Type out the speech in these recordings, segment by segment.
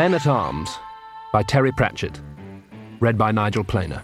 Men at Arms by Terry Pratchett. Read by Nigel Planer.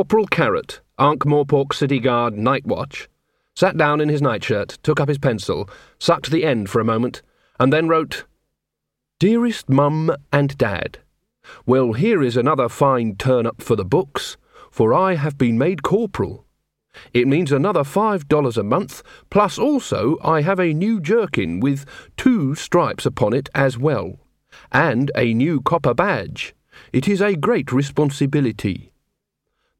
Corporal Carrot, Ankh-Morpork City Guard Night Watch, sat down in his nightshirt, took up his pencil, sucked the end for a moment, and then wrote, Dearest Mum and Dad, Well, here is another fine turn up for the books, for I have been made corporal. It means another five dollars a month, plus also I have a new jerkin with two stripes upon it as well, and a new copper badge. It is a great responsibility.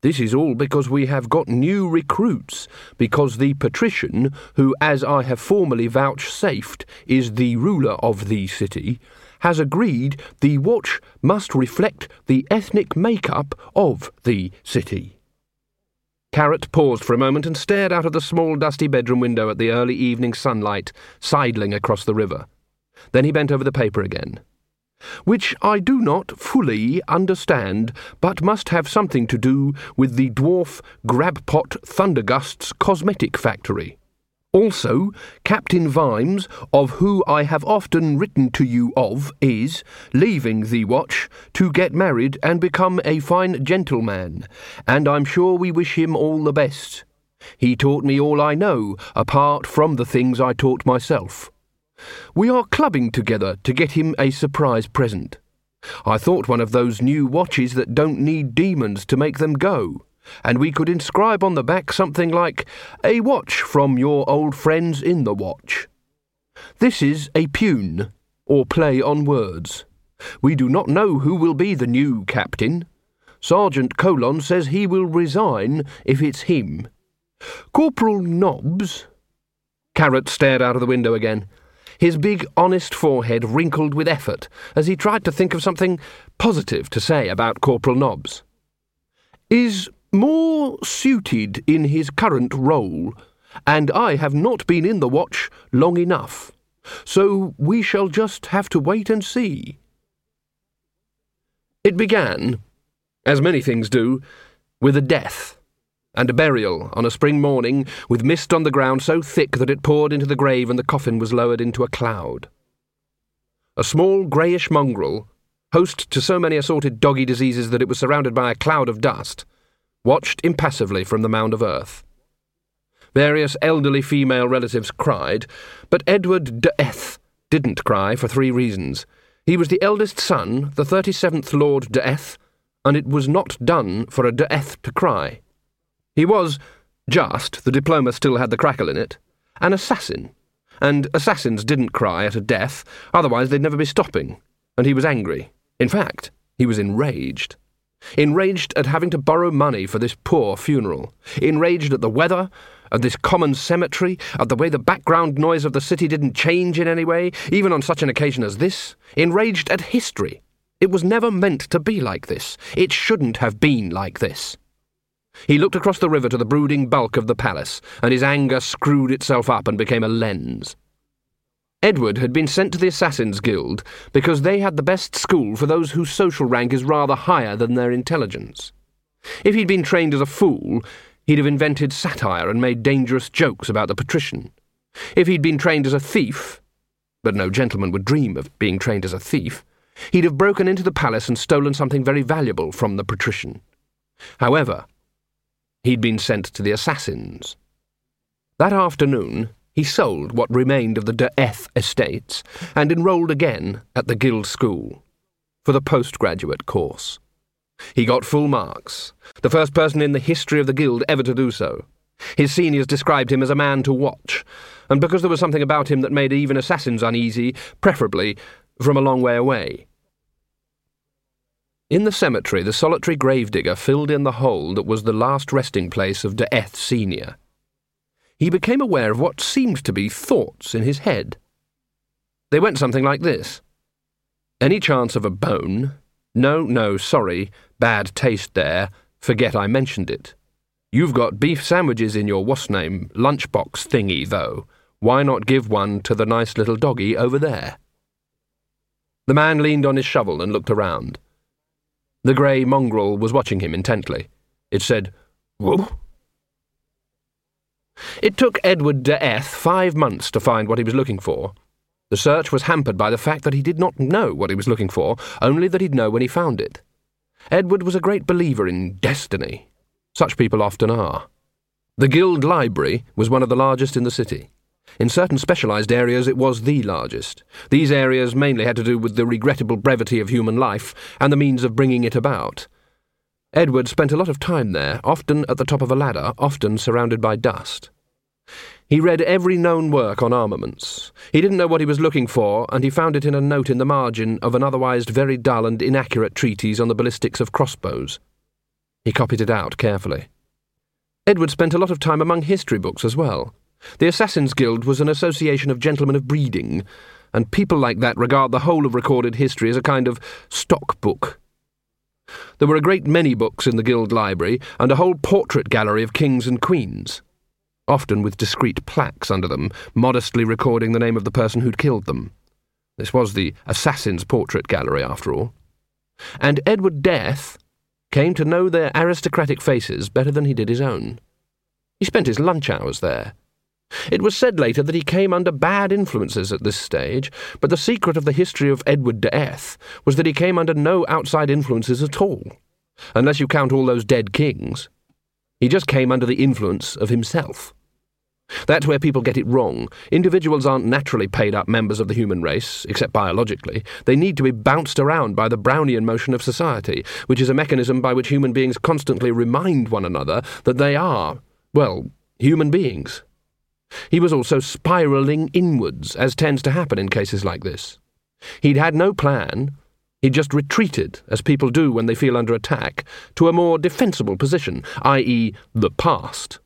This is all because we have got new recruits, because the patrician, who, as I have formerly vouchsafed, is the ruler of the city, has agreed the watch must reflect the ethnic make-up of the city. Carrot paused for a moment and stared out of the small dusty bedroom window at the early evening sunlight sidling across the river. Then he bent over the paper again which I do not fully understand, but must have something to do with the dwarf Grabpot Thundergust's cosmetic factory. Also, Captain Vimes, of who I have often written to you of, is leaving the watch to get married and become a fine gentleman, and I'm sure we wish him all the best. He taught me all I know, apart from the things I taught myself. We are clubbing together to get him a surprise present. I thought one of those new watches that don't need demons to make them go, and we could inscribe on the back something like, A watch from your old friends in the watch. This is a pun, or play on words. We do not know who will be the new captain. Sergeant Colon says he will resign if it's him. Corporal Nobbs. Carrot stared out of the window again his big, honest forehead wrinkled with effort as he tried to think of something positive to say about Corporal Nobbs. Is more suited in his current role, and I have not been in the watch long enough, so we shall just have to wait and see. It began, as many things do, with a death and a burial on a spring morning, with mist on the ground so thick that it poured into the grave and the coffin was lowered into a cloud. A small greyish mongrel, host to so many assorted doggy diseases that it was surrounded by a cloud of dust, watched impassively from the mound of earth. Various elderly female relatives cried, but Edward d'Eath didn't cry for three reasons. He was the eldest son, the thirty-seventh Lord d'Eath, and it was not done for a d'Eath to cry. He was, just, the diploma still had the crackle in it, an assassin. And assassins didn't cry at a death, otherwise they'd never be stopping. And he was angry. In fact, he was enraged. Enraged at having to borrow money for this poor funeral. Enraged at the weather, at this common cemetery, at the way the background noise of the city didn't change in any way, even on such an occasion as this. Enraged at history. It was never meant to be like this. It shouldn't have been like this. He looked across the river to the brooding bulk of the palace, and his anger screwed itself up and became a lens. Edward had been sent to the Assassins' Guild because they had the best school for those whose social rank is rather higher than their intelligence. If he'd been trained as a fool, he'd have invented satire and made dangerous jokes about the patrician. If he'd been trained as a thief, but no gentleman would dream of being trained as a thief, he'd have broken into the palace and stolen something very valuable from the patrician. However, He'd been sent to the assassins. That afternoon, he sold what remained of the De Eth estates and enrolled again at the Guild School for the postgraduate course. He got full marks, the first person in the history of the Guild ever to do so. His seniors described him as a man to watch, and because there was something about him that made even assassins uneasy, preferably from a long way away. In the cemetery, the solitary gravedigger filled in the hole that was the last resting place of d'Eath Senior. He became aware of what seemed to be thoughts in his head. They went something like this Any chance of a bone? No, no, sorry, bad taste there. Forget I mentioned it. You've got beef sandwiches in your what's name lunchbox thingy, though. Why not give one to the nice little doggy over there? The man leaned on his shovel and looked around. The grey mongrel was watching him intently. It said, Whoa. It took Edward d'Eath five months to find what he was looking for. The search was hampered by the fact that he did not know what he was looking for, only that he'd know when he found it. Edward was a great believer in destiny. Such people often are. The Guild Library was one of the largest in the city. In certain specialised areas, it was the largest. These areas mainly had to do with the regrettable brevity of human life and the means of bringing it about. Edward spent a lot of time there, often at the top of a ladder, often surrounded by dust. He read every known work on armaments. He didn't know what he was looking for, and he found it in a note in the margin of an otherwise very dull and inaccurate treatise on the ballistics of crossbows. He copied it out carefully. Edward spent a lot of time among history books as well. The Assassin's Guild was an association of gentlemen of breeding, and people like that regard the whole of recorded history as a kind of stock book. There were a great many books in the Guild library, and a whole portrait gallery of kings and queens, often with discreet plaques under them, modestly recording the name of the person who'd killed them. This was the Assassin's Portrait Gallery, after all. And Edward d'Eath came to know their aristocratic faces better than he did his own. He spent his lunch hours there, it was said later that he came under bad influences at this stage, but the secret of the history of Edward d'Eath was that he came under no outside influences at all, unless you count all those dead kings. He just came under the influence of himself. That's where people get it wrong. Individuals aren't naturally paid up members of the human race, except biologically. They need to be bounced around by the Brownian motion of society, which is a mechanism by which human beings constantly remind one another that they are, well, human beings. He was also spiralling inwards, as tends to happen in cases like this. He'd had no plan. He'd just retreated, as people do when they feel under attack, to a more defensible position, i.e., the past.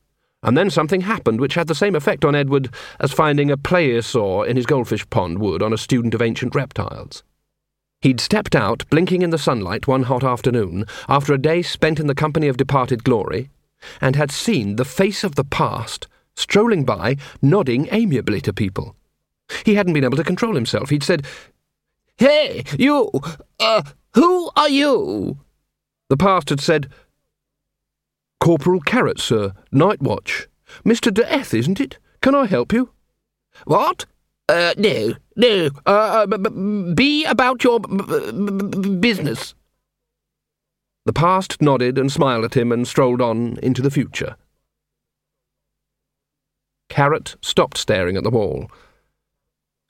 And then something happened which had the same effect on Edward as finding a plesiosaur in his goldfish pond would on a student of ancient reptiles. He'd stepped out, blinking in the sunlight one hot afternoon, after a day spent in the company of departed glory, and had seen the face of the past strolling by, nodding amiably to people. He hadn't been able to control himself. He'd said, Hey, you! Uh, who are you? The past had said, Corporal Carrot, sir, night watch. Mr. d'Eath, isn't it? Can I help you? What? Uh, no, no. Uh, be about your business. The past nodded and smiled at him and strolled on into the future. Carrot stopped staring at the wall.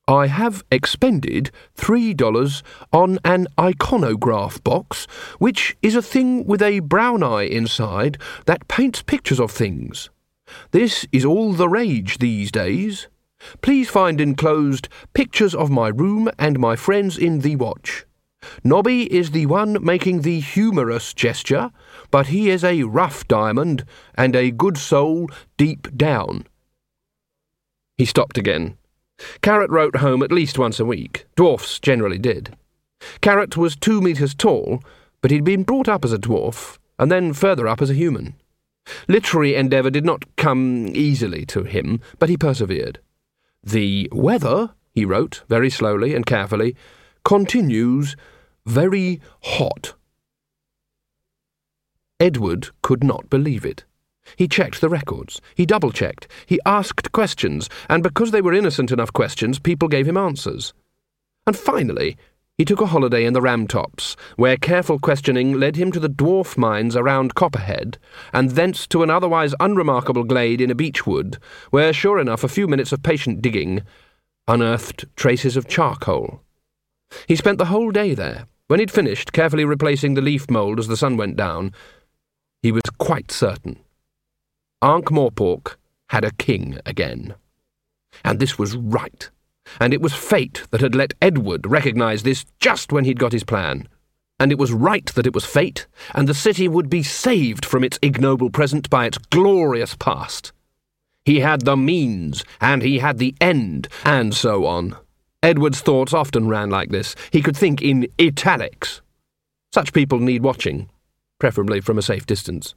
I have expended three dollars on an iconograph box, which is a thing with a brown eye inside that paints pictures of things. This is all the rage these days. Please find enclosed pictures of my room and my friends in the watch. Nobby is the one making the humorous gesture, but he is a rough diamond and a good soul deep down. He stopped again. Carrot wrote home at least once a week. Dwarfs generally did. Carrot was two metres tall, but he'd been brought up as a dwarf, and then further up as a human. Literary endeavour did not come easily to him, but he persevered. The weather, he wrote, very slowly and carefully, continues very hot. Edward could not believe it. He checked the records. He double checked. He asked questions, and because they were innocent enough questions, people gave him answers. And finally, he took a holiday in the Ramtops, where careful questioning led him to the dwarf mines around Copperhead, and thence to an otherwise unremarkable glade in a beech wood, where, sure enough, a few minutes of patient digging unearthed traces of charcoal. He spent the whole day there. When he'd finished, carefully replacing the leaf mould as the sun went down, he was quite certain Ankh Morpork had a king again. And this was right. And it was fate that had let Edward recognise this just when he'd got his plan. and it was right that it was fate, and the city would be saved from its ignoble present by its glorious past. He had the means, and he had the end, and so on. Edward's thoughts often ran like this. He could think in italics. Such people need watching, preferably from a safe distance.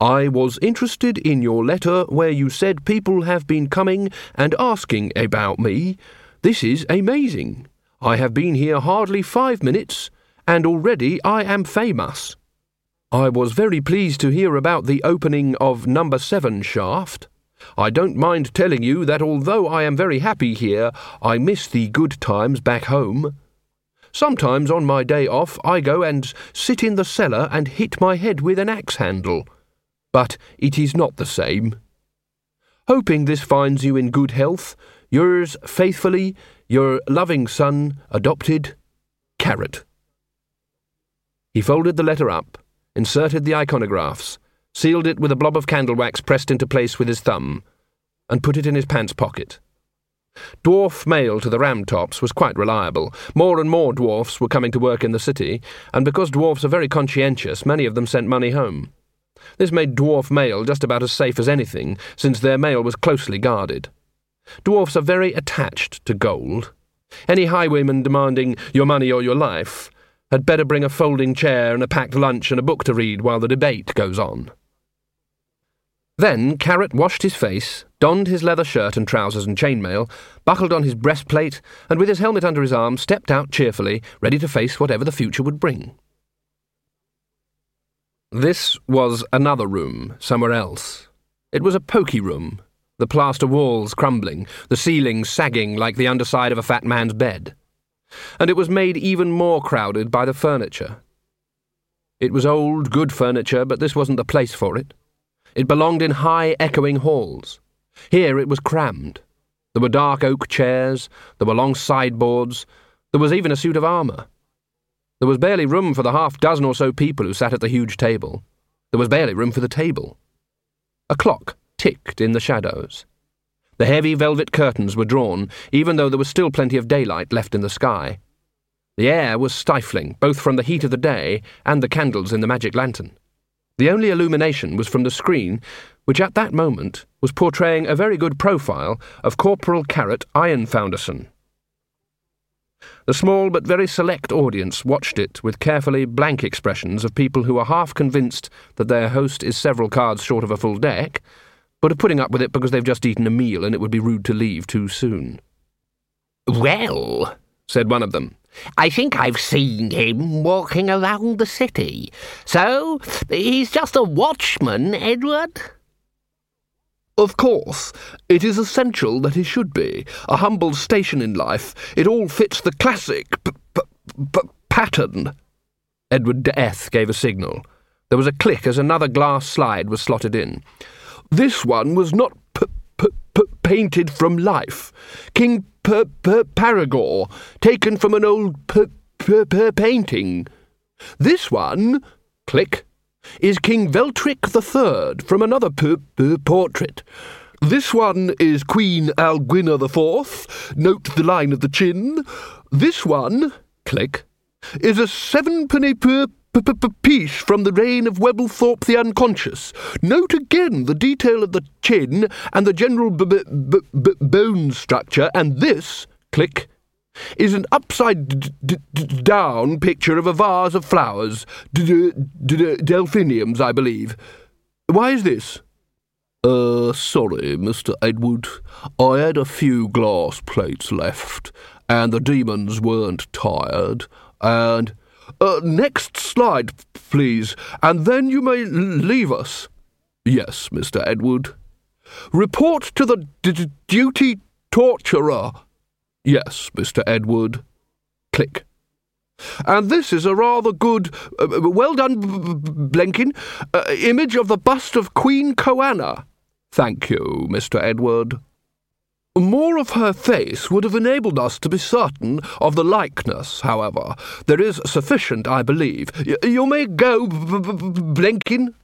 I was interested in your letter where you said people have been coming and asking about me. This is amazing. I have been here hardly five minutes, and already I am famous. I was very pleased to hear about the opening of number seven shaft. I don't mind telling you that although I am very happy here, I miss the good times back home. Sometimes on my day off I go and sit in the cellar and hit my head with an axe handle. But it is not the same. Hoping this finds you in good health, yours faithfully, your loving son, adopted, Carrot. He folded the letter up, inserted the iconographs, sealed it with a blob of candle wax pressed into place with his thumb, and put it in his pants pocket. Dwarf mail to the Ramtops was quite reliable. More and more dwarfs were coming to work in the city, and because dwarfs are very conscientious, many of them sent money home. This made dwarf mail just about as safe as anything, since their mail was closely guarded. Dwarfs are very attached to gold. Any highwayman demanding your money or your life had better bring a folding chair and a packed lunch and a book to read while the debate goes on. Then Carrot washed his face, donned his leather shirt and trousers and chainmail, buckled on his breastplate, and with his helmet under his arm stepped out cheerfully, ready to face whatever the future would bring. This was another room, somewhere else. It was a poky room, the plaster walls crumbling, the ceiling sagging like the underside of a fat man's bed. And it was made even more crowded by the furniture. It was old, good furniture, but this wasn't the place for it. It belonged in high, echoing halls. Here it was crammed. There were dark oak chairs, there were long sideboards, there was even a suit of armour. There was barely room for the half dozen or so people who sat at the huge table. There was barely room for the table. A clock ticked in the shadows. The heavy velvet curtains were drawn, even though there was still plenty of daylight left in the sky. The air was stifling, both from the heat of the day and the candles in the magic lantern. The only illumination was from the screen, which at that moment was portraying a very good profile of Corporal Carrot Ironfounderson. The small but very select audience watched it with carefully blank expressions of people who are half convinced that their host is several cards short of a full deck, but are putting up with it because they've just eaten a meal and it would be rude to leave too soon. Well, said one of them, I think I've seen him walking around the city. So, he's just a watchman, Edward? Of course. It is essential that he should be. A humble station in life. It all fits the classic p- p- p- pattern. Edward d'Eath gave a signal. There was a click as another glass slide was slotted in. This one was not p- p- p- painted from life. King P- P- Paragor, taken from an old p- p- p- painting. This one, click, is King Veltric III from another p- p- portrait. This one is Queen Alguina IV. Note the line of the chin. This one, click, is a sevenpenny per piece from the reign of Webblethorpe the Unconscious. Note again the detail of the chin and the general b- b- b- bone structure, and this, click, is an upside d- d- down picture of a vase of flowers, d- delphiniums, I believe. Why is this? Uh, sorry, Mr. Edward. I had a few glass plates left, and the demons weren't tired, and. Uh, next slide, please, and then you may leave us. Yes, Mr. Edward. Report to the d- duty torturer. Yes, Mr. Edward. Click. And this is a rather good, uh, well done, Blenkin, uh, image of the bust of Queen Coanna. Thank you, Mr. Edward. More of her face would have enabled us to be certain of the likeness, however. There is sufficient, I believe. Y- you may go, Blenkin.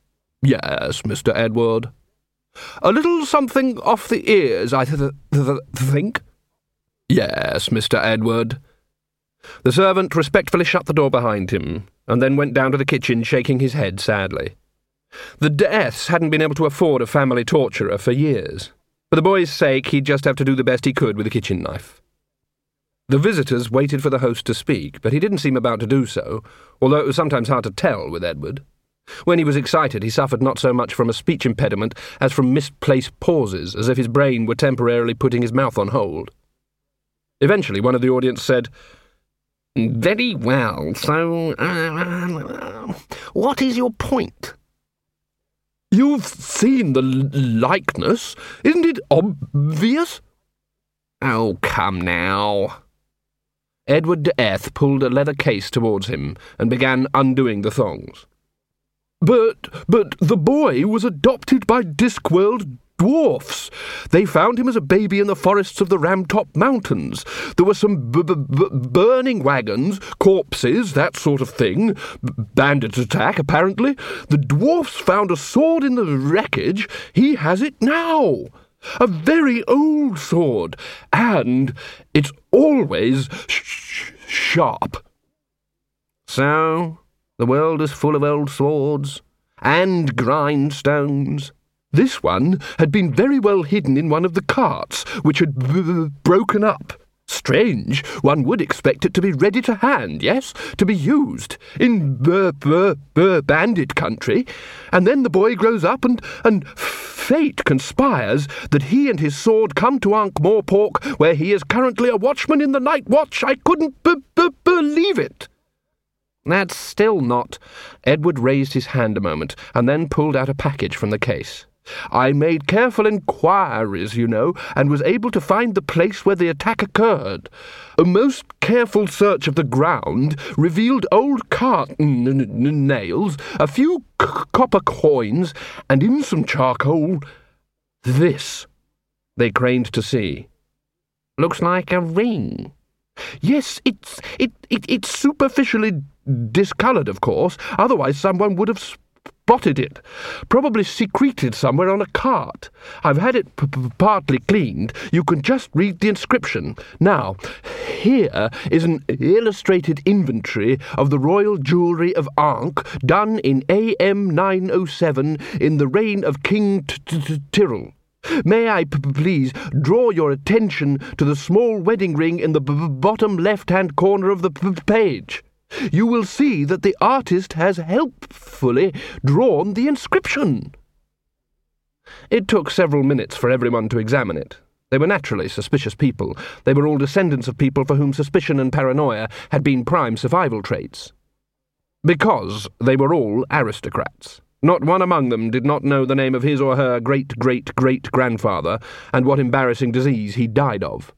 Yes, Mr. Edward. A little something off the ears, I th- th- th- think. Yes, Mr. Edward. The servant respectfully shut the door behind him, and then went down to the kitchen, shaking his head sadly. The d'Eaths hadn't been able to afford a family torturer for years. For the boy's sake, he'd just have to do the best he could with a kitchen knife. The visitors waited for the host to speak, but he didn't seem about to do so, although it was sometimes hard to tell with Edward. When he was excited, he suffered not so much from a speech impediment as from misplaced pauses, as if his brain were temporarily putting his mouth on hold. Eventually, one of the audience said, Very well, so, uh, what is your point? You've seen the likeness. Isn't it obvious? Oh, come now. Edward d'Eath pulled a leather case towards him and began undoing the thongs. But, but the boy was adopted by Discworld dwarfs. They found him as a baby in the forests of the Ramtop Mountains. There were some b- b- b- burning wagons, corpses, that sort of thing. bandit attack, apparently. The dwarfs found a sword in the wreckage. He has it now. A very old sword. And it's always sh- sharp. So, the world is full of old swords and grindstones. This one had been very well hidden in one of the carts, which had b- broken up. Strange. One would expect it to be ready to hand, yes, to be used in b- b- b- bandit country. And then the boy grows up, and and fate conspires that he and his sword come to Ankh Morpork, where he is currently a watchman in the night watch. I couldn't b- b- believe it. That's still not. Edward raised his hand a moment, and then pulled out a package from the case. I made careful inquiries, you know, and was able to find the place where the attack occurred. A most careful search of the ground revealed old cart n- n- nails, a few copper coins, and in some charcoal, this. They craned to see. Looks like a ring. Yes, it's it, it it's superficially discoloured, of course. Otherwise, someone would have spotted it. Probably secreted somewhere on a cart. I've had it p- p- partly cleaned. You can just read the inscription. Now, here is an illustrated inventory of the royal jewellery of Ankh, done in AM 907 in the reign of King Tyrrell. May I p- please draw your attention to the small wedding ring in the b- bottom left hand corner of the p- page? You will see that the artist has helpfully drawn the inscription. It took several minutes for everyone to examine it. They were naturally suspicious people. They were all descendants of people for whom suspicion and paranoia had been prime survival traits. Because they were all aristocrats. Not one among them did not know the name of his or her great great great grandfather and what embarrassing disease he died of.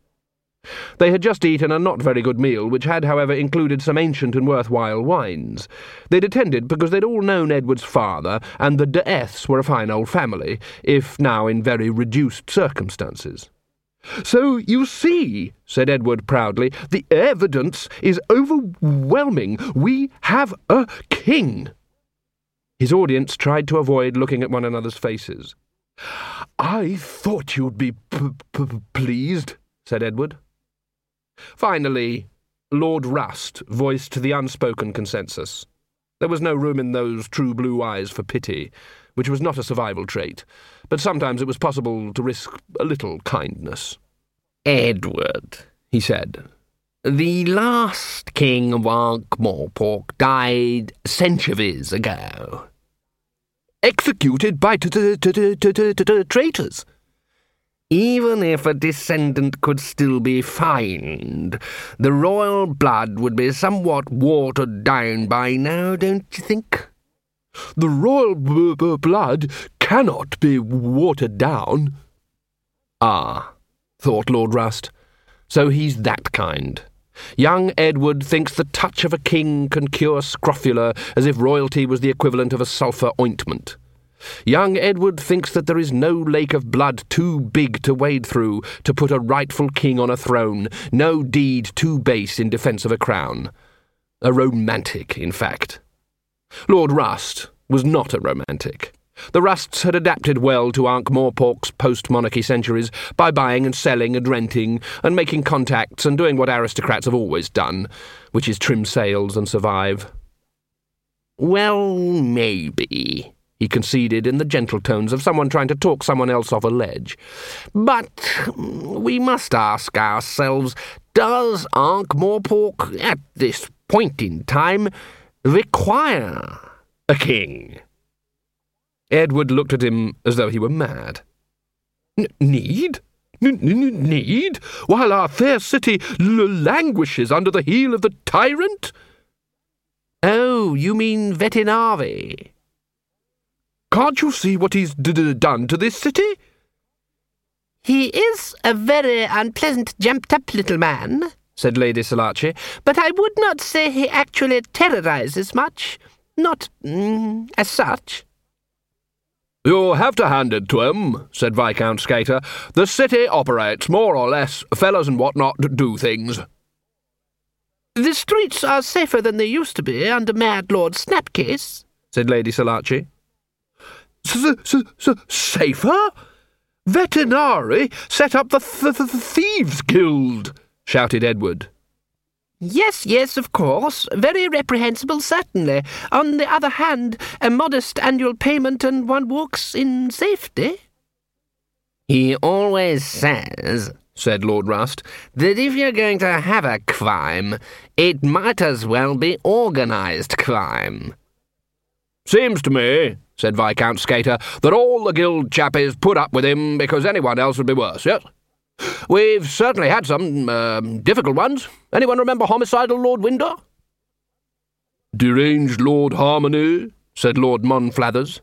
They had just eaten a not very good meal, which had, however, included some ancient and worthwhile wines. They'd attended because they'd all known Edward's father, and the d'Eaths were a fine old family, if now in very reduced circumstances. So you see, said Edward proudly, the evidence is overwhelming. We have a king. His audience tried to avoid looking at one another's faces. I thought you'd be p- p- pleased, said Edward. Finally, Lord Rust voiced the unspoken consensus. There was no room in those true blue eyes for pity, which was not a survival trait, but sometimes it was possible to risk a little kindness. Edward, he said, the last king of Ankh-Morpork died centuries ago. Executed by traitors. Even if a descendant could still be fined, the royal blood would be somewhat watered down by now, don't you think? The royal b- b- blood cannot be watered down. Ah, thought Lord Rust. So he's that kind. Young Edward thinks the touch of a king can cure scrofula as if royalty was the equivalent of a sulphur ointment. Young Edward thinks that there is no lake of blood too big to wade through to put a rightful king on a throne, no deed too base in defence of a crown. A romantic, in fact. Lord Rust was not a romantic. The Rusts had adapted well to Ankh Morpork's post-monarchy centuries by buying and selling and renting and making contacts and doing what aristocrats have always done, which is trim sails and survive. Well, maybe, he conceded in the gentle tones of someone trying to talk someone else off a ledge. But mm, we must ask ourselves, does Ankh Morpork, at this point in time, require a king? Edward looked at him as though he were mad. need? need? While our fair city languishes under the heel of the tyrant? Oh, you mean Vetinari? Can't you see what he's done to this city? He is a very unpleasant, jumped-up little man, said Lady Selachii, but I would not say he actually terrorizes much. Not mm, as such. You have to hand it to him, said Viscount Skater. The city operates, more or less. Fellows and what not do things. The streets are safer than they used to be under Mad Lord Snapcase, said Lady Selachii. S safer? Vetinari set up the th th Thieves' Guild, shouted Edward. Yes, yes, of course. Very reprehensible, certainly. On the other hand, a modest annual payment and one walks in safety. He always says, said Lord Rust, that if you're going to have a crime, it might as well be organised crime. Seems to me, said Viscount Skater, that all the guild chappies put up with him because anyone else would be worse, yes? We've certainly had some uh, difficult ones. Anyone remember homicidal Lord Winder? Deranged Lord Harmony, said Lord Monflathers.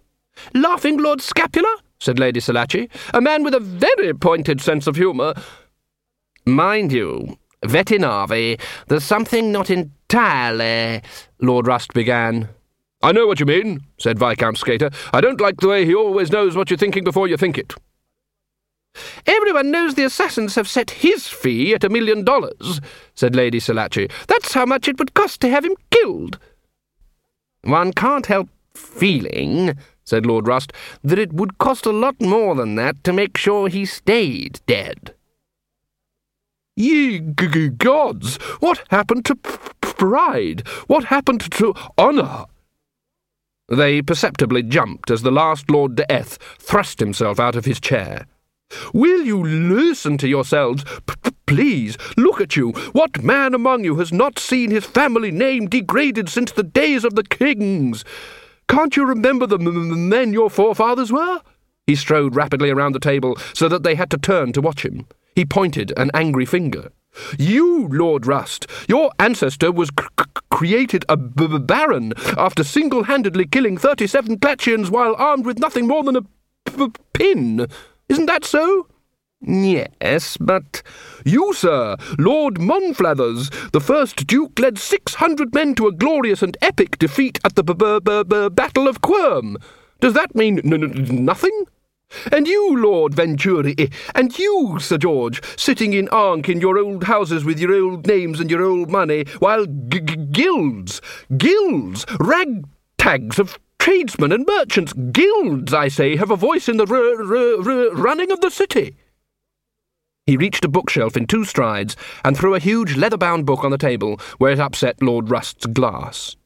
Laughing Lord Scapula, said Lady Selachii. A man with a very pointed sense of humour. Mind you, Vetinari, there's something not entirely... Lord Rust began. I know what you mean, said Viscount Skater. I don't like the way he always knows what you're thinking before you think it. Everyone knows the assassins have set his fee at a million dollars, said Lady Selachii. That's how much it would cost to have him killed. One can't help feeling, said Lord Rust, that it would cost a lot more than that to make sure he stayed dead. Ye gods! What happened to pride? What happened to honour? They perceptibly jumped as the last Lord d'Eath thrust himself out of his chair. Will you listen to yourselves? P please, look at you. What man among you has not seen his family name degraded since the days of the kings? Can't you remember the men your forefathers were? He strode rapidly around the table so that they had to turn to watch him. He pointed an angry finger. You, Lord Rust, your ancestor was created a baron after single-handedly killing 37 Clatchians while armed with nothing more than a pin. Isn't that so? Yes, but... You, sir, Lord Monflathers, the first Duke led six hundred men to a glorious and epic defeat at the b b b Battle of Quirm. Does that mean nothing? And you, Lord Venturi, and you, Sir George, sitting in Ankh in your old houses with your old names and your old money, while g- g- guilds, guilds, ragtags of tradesmen and merchants, guilds, I say, have a voice in the r- r- r- running of the city. He reached a bookshelf in two strides and threw a huge leather-bound book on the table, where it upset Lord Rust's glass.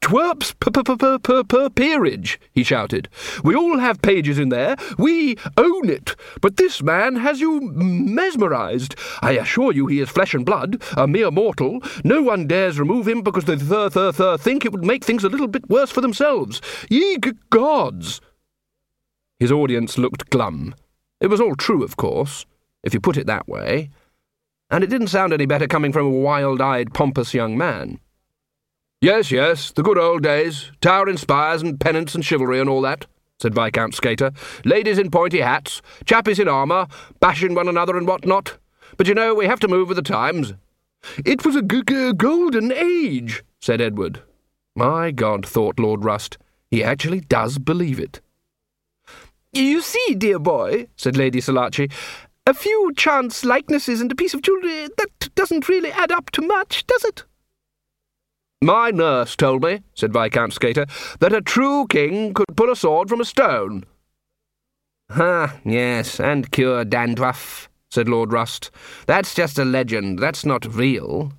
Twurp's per per, per, per, per peerage, he shouted. We all have pages in there. We own it. But this man has you mesmerized. I assure you he is flesh and blood, a mere mortal. No one dares remove him because they th th th think it would make things a little bit worse for themselves. Ye gods! His audience looked glum. It was all true, of course, if you put it that way. And it didn't sound any better coming from a wild-eyed, pompous young man. Yes, yes, the good old days. Towering spires and pennants and chivalry and all that, said Viscount Skater. Ladies in pointy hats, chappies in armour, bashing one another and what not. But you know, we have to move with the times. It was a g g golden age, said Edward. My God, thought Lord Rust, he actually does believe it. You see, dear boy, said Lady Selachii, a few chance likenesses and a piece of jewellery, that doesn't really add up to much, does it? My nurse told me, said Viscount Skater, that a true king could pull a sword from a stone. Ah, yes, and cure dandruff, said Lord Rust. That's just a legend, that's not real.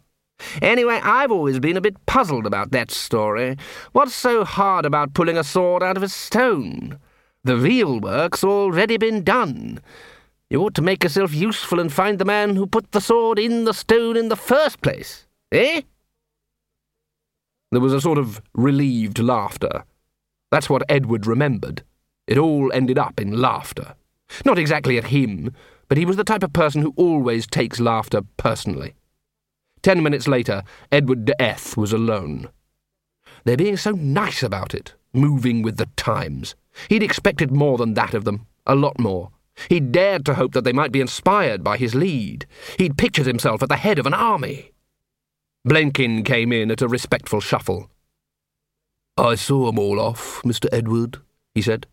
Anyway, I've always been a bit puzzled about that story. What's so hard about pulling a sword out of a stone? The real work's already been done. You ought to make yourself useful and find the man who put the sword in the stone in the first place. Eh? There was a sort of relieved laughter. That's what Edward remembered. It all ended up in laughter. Not exactly at him, but he was the type of person who always takes laughter personally. Ten minutes later, Edward d'Eath was alone. They're being so nice about it, moving with the times. He'd expected more than that of them, a lot more. He'd dared to hope that they might be inspired by his lead. He'd pictured himself at the head of an army. Blenkin came in at a respectful shuffle. I saw 'em all off, Mr. Edward, he said.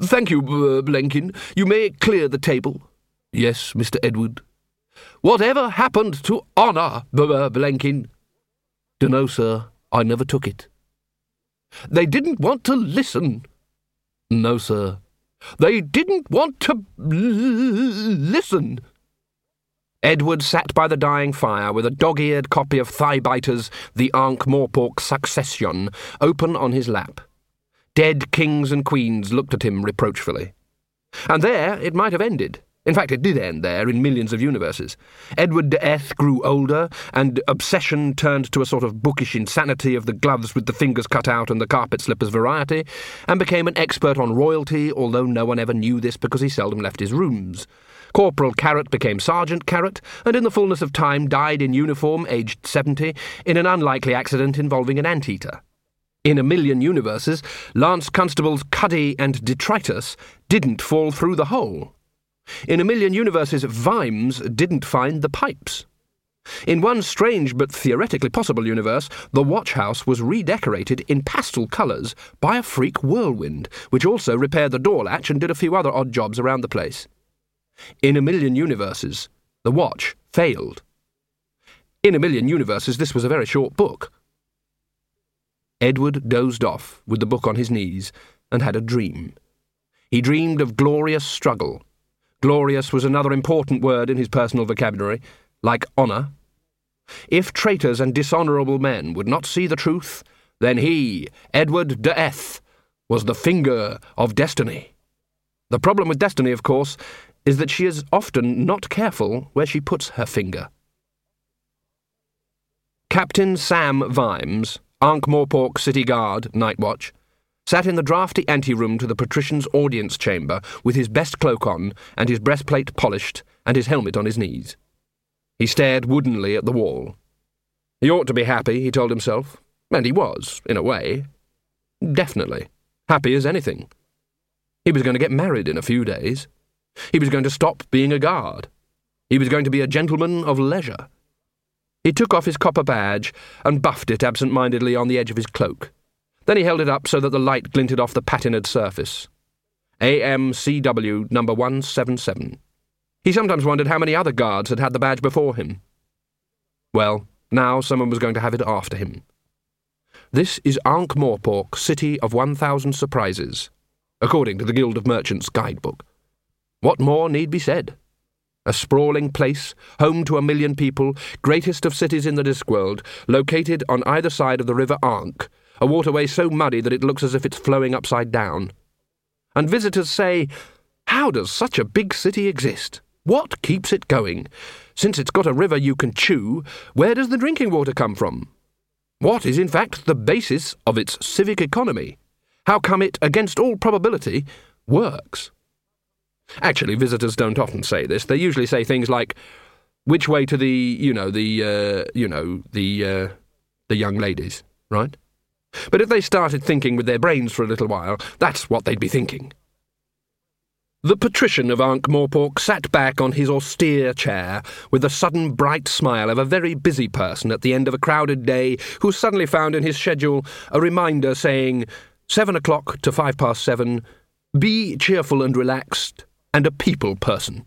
Thank you, uh, Blenkin. You may clear the table. Yes, Mr. Edward. Whatever happened to honour, uh, Blenkin? Dunno, sir. I never took it. They didn't want to listen. No, sir. They didn't want to listen. Edward sat by the dying fire with a dog-eared copy of Thigh-Biter's The Ankh-Morpork Succession open on his lap. Dead kings and queens looked at him reproachfully. And there it might have ended. In fact, it did end there in millions of universes. Edward d'Eath grew older, and obsession turned to a sort of bookish insanity of the gloves with the fingers cut out and the carpet slippers variety, and became an expert on royalty, although no one ever knew this because he seldom left his rooms. Corporal Carrot became Sergeant Carrot, and in the fullness of time died in uniform, aged 70, in an unlikely accident involving an anteater. In a million universes, Lance Constables Cuddy and Detritus didn't fall through the hole. In a million universes, Vimes didn't find the pipes. In one strange but theoretically possible universe, the watch house was redecorated in pastel colours by a freak whirlwind, which also repaired the door latch and did a few other odd jobs around the place. In a million universes, the watch failed. In a million universes, this was a very short book. Edward dozed off with the book on his knees and had a dream. He dreamed of glorious struggle Glorious was another important word in his personal vocabulary, like honour. If traitors and dishonourable men would not see the truth, then he, Edward d'Eath, was the finger of destiny. The problem with destiny, of course, is that she is often not careful where she puts her finger. Captain Sam Vimes, Ankh-Morpork City Guard, Night Watch, sat in the draughty anteroom to the patrician's audience chamber with his best cloak on and his breastplate polished and his helmet on his knees. He stared woodenly at the wall. He ought to be happy, he told himself, and he was, in a way. Definitely. Happy as anything. He was going to get married in a few days. He was going to stop being a guard. He was going to be a gentleman of leisure. He took off his copper badge and buffed it absent-mindedly on the edge of his cloak. Then he held it up so that the light glinted off the patinaed surface. AMCW number 177. He sometimes wondered how many other guards had had the badge before him. Well, now someone was going to have it after him. This is Ankh-Morpork, City of 1,000 Surprises, according to the Guild of Merchants guidebook. What more need be said? A sprawling place, home to a million people, greatest of cities in the Discworld, located on either side of the River Ankh, a waterway so muddy that it looks as if it's flowing upside down. And visitors say, How does such a big city exist? What keeps it going? Since it's got a river you can chew, where does the drinking water come from? What is, in fact, the basis of its civic economy? How come it, against all probability, works? Actually, visitors don't often say this. They usually say things like, which way to the, you know, the, uh, you know, the, uh, the young ladies, right? But if they started thinking with their brains for a little while, that's what they'd be thinking. The patrician of Ankh-Morpork sat back on his austere chair with the sudden bright smile of a very busy person at the end of a crowded day who suddenly found in his schedule a reminder saying, seven o'clock to five past seven, be cheerful and relaxed, and a people person.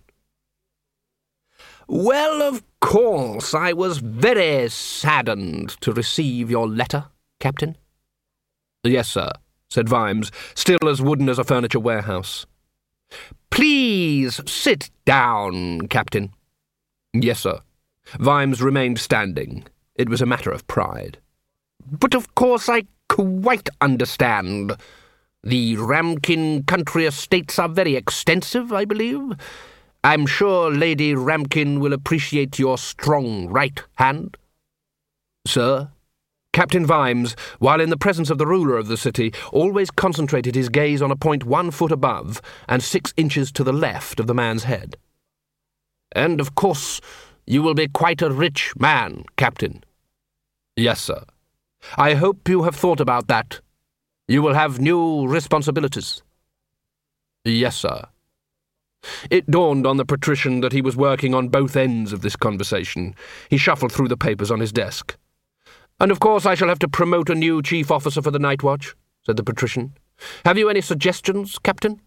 Well, of course, I was very saddened to receive your letter, Captain. Yes, sir, said Vimes, still as wooden as a furniture warehouse. Please sit down, Captain. Yes, sir. Vimes remained standing. It was a matter of pride. But of course I quite understand. The Ramkin country estates are very extensive, I believe. I'm sure Lady Ramkin will appreciate your strong right hand. Sir? Captain Vimes, while in the presence of the ruler of the city, always concentrated his gaze on a point one foot above and six inches to the left of the man's head. And of course, you will be quite a rich man, Captain. Yes, sir. I hope you have thought about that. You will have new responsibilities. Yes, sir. It dawned on the patrician that he was working on both ends of this conversation. He shuffled through the papers on his desk. And of course I shall have to promote a new chief officer for the night watch, said the patrician. Have you any suggestions, Captain?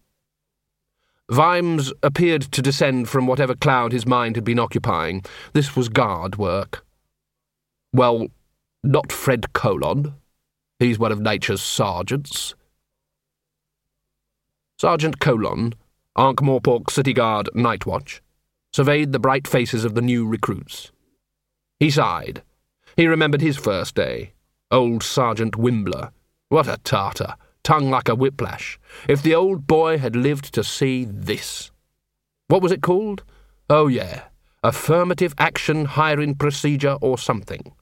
Vimes appeared to descend from whatever cloud his mind had been occupying. This was guard work. Well, not Fred Colon. He's one of nature's sergeants. Sergeant Colon, Ankh-Morpork City Guard Night Watch, surveyed the bright faces of the new recruits. He sighed. He remembered his first day. Old Sergeant Wimbler. What a tartar! Tongue like a whiplash. If the old boy had lived to see this. What was it called? Oh, yeah. Affirmative Action Hiring Procedure or something.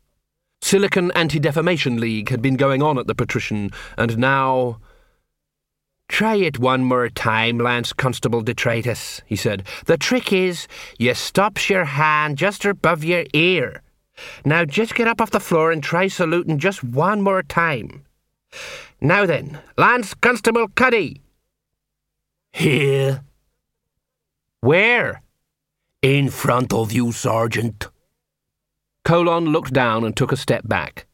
Silicon Anti Defamation League had been going on at the Patrician, and now. Try it one more time, Lance Constable Detritus, he said. The trick is, you stops your hand just above your ear. Now just get up off the floor and try saluting just one more time. Now then, Lance Constable Cuddy. Here. Where? In front of you, Sergeant. Colon looked down and took a step back.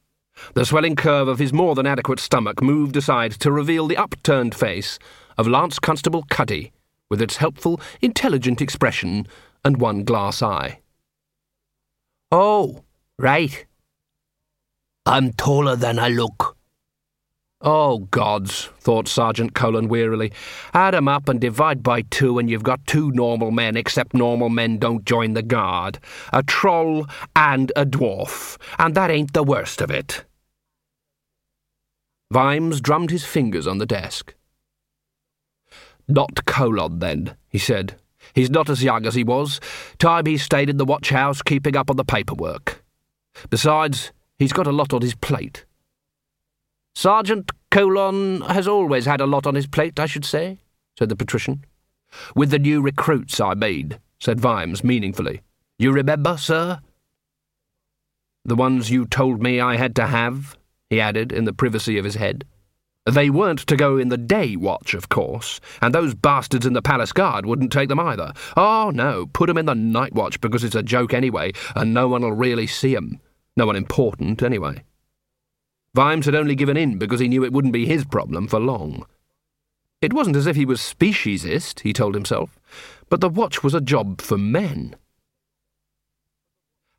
The swelling curve of his more than adequate stomach moved aside to reveal the upturned face of Lance Constable Cuddy, with its helpful, intelligent expression and one glass eye. Oh, right. I'm taller than I look. Oh, gods, thought Sergeant Colon wearily. Add 'em up and divide by two, and you've got two normal men, except normal men don't join the guard. A troll and a dwarf, and that ain't the worst of it. Vimes drummed his fingers on the desk. Not Colon, then, he said. He's not as young as he was. Time he stayed in the watch house keeping up on the paperwork. Besides, he's got a lot on his plate. Sergeant Colon has always had a lot on his plate, I should say, said the patrician. With the new recruits, I mean, said Vimes meaningfully. You remember, sir? The ones you told me I had to have, he added in the privacy of his head. They weren't to go in the day watch, of course, and those bastards in the palace guard wouldn't take them either. Oh, no, put 'em in the night watch because it's a joke anyway, and no one'll really see 'em. No one important, anyway. Vimes had only given in because he knew it wouldn't be his problem for long. It wasn't as if he was speciesist, he told himself, but the watch was a job for men.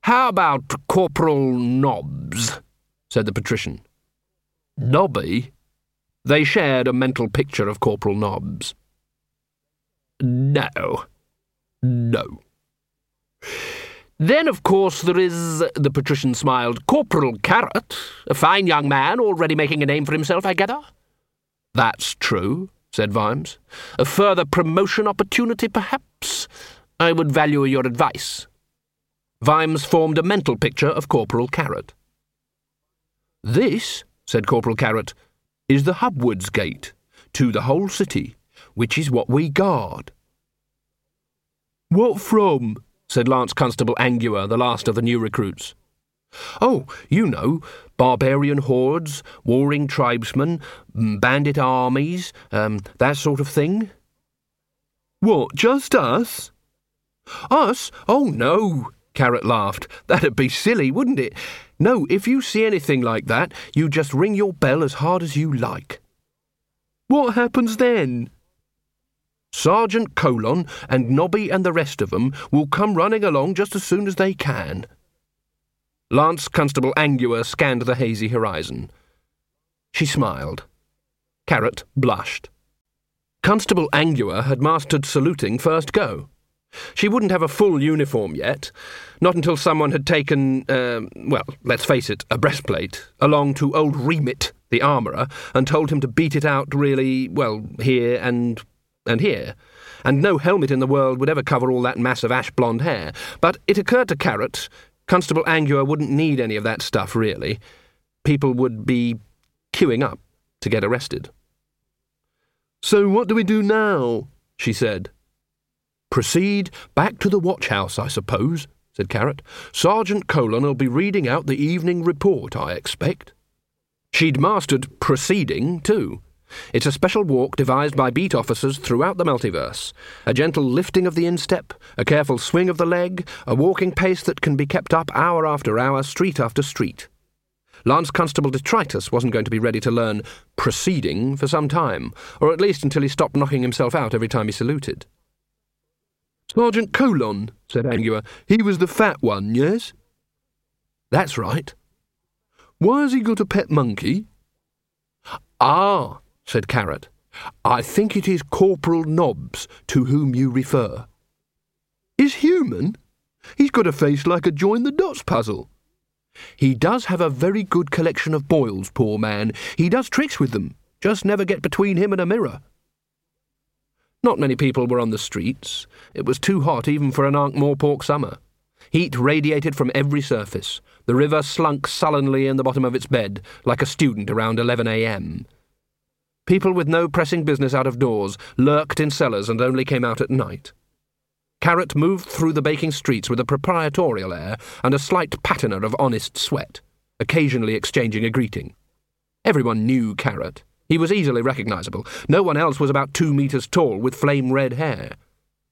How about Corporal Nobbs? said the patrician. Nobby? They shared a mental picture of Corporal Nobbs. No. No. Then, of course, there is, the patrician smiled, Corporal Carrot, a fine young man, already making a name for himself, I gather. That's true, said Vimes. A further promotion opportunity, perhaps? I would value your advice. Vimes formed a mental picture of Corporal Carrot. This, said Corporal Carrot, is the Hubwards Gate, to the whole city, which is what we guard. What from? Said Lance Constable Angua, the last of the new recruits. Oh, you know, barbarian hordes, warring tribesmen, bandit armies, um, that sort of thing. What, just us? Us? Oh, no, Carrot laughed. That'd be silly, wouldn't it? No, if you see anything like that, you just ring your bell as hard as you like. What happens then? Sergeant Colon and Nobby and the rest of them will come running along just as soon as they can. Lance Constable Angua scanned the hazy horizon. She smiled. Carrot blushed. Constable Angua had mastered saluting first go. She wouldn't have a full uniform yet, not until someone had taken, uh, well, let's face it, a breastplate, along to old Remit, the armourer, and told him to beat it out really, well, here and and here. And no helmet in the world would ever cover all that mass of ash blonde hair. But it occurred to Carrot, Constable Angua wouldn't need any of that stuff, really. People would be queuing up to get arrested. So what do we do now? she said. Proceed back to the watch house, I suppose, said Carrot. Sergeant Colon'll be reading out the evening report, I expect. She'd mastered proceeding, too. It's a special walk devised by beat officers throughout the multiverse. A gentle lifting of the instep, a careful swing of the leg, a walking pace that can be kept up hour after hour, street after street. Lance Constable Detritus wasn't going to be ready to learn proceeding for some time, or at least until he stopped knocking himself out every time he saluted. Sergeant Colon, said Angua. He was the fat one, yes? That's right. Why has he got a pet monkey? Ah, said Carrot. I think it is Corporal Nobbs to whom you refer. Is human? He's got a face like a join the dots puzzle. He does have a very good collection of boils, poor man. He does tricks with them. Just never get between him and a mirror. Not many people were on the streets. It was too hot even for an Ankh-Morpork summer. Heat radiated from every surface. The river slunk sullenly in the bottom of its bed, like a student around 11 a.m. People with no pressing business out of doors lurked in cellars and only came out at night. Carrot moved through the baking streets with a proprietorial air and a slight patina of honest sweat, occasionally exchanging a greeting. Everyone knew Carrot. He was easily recognizable. No one else was about two metres tall with flame red hair.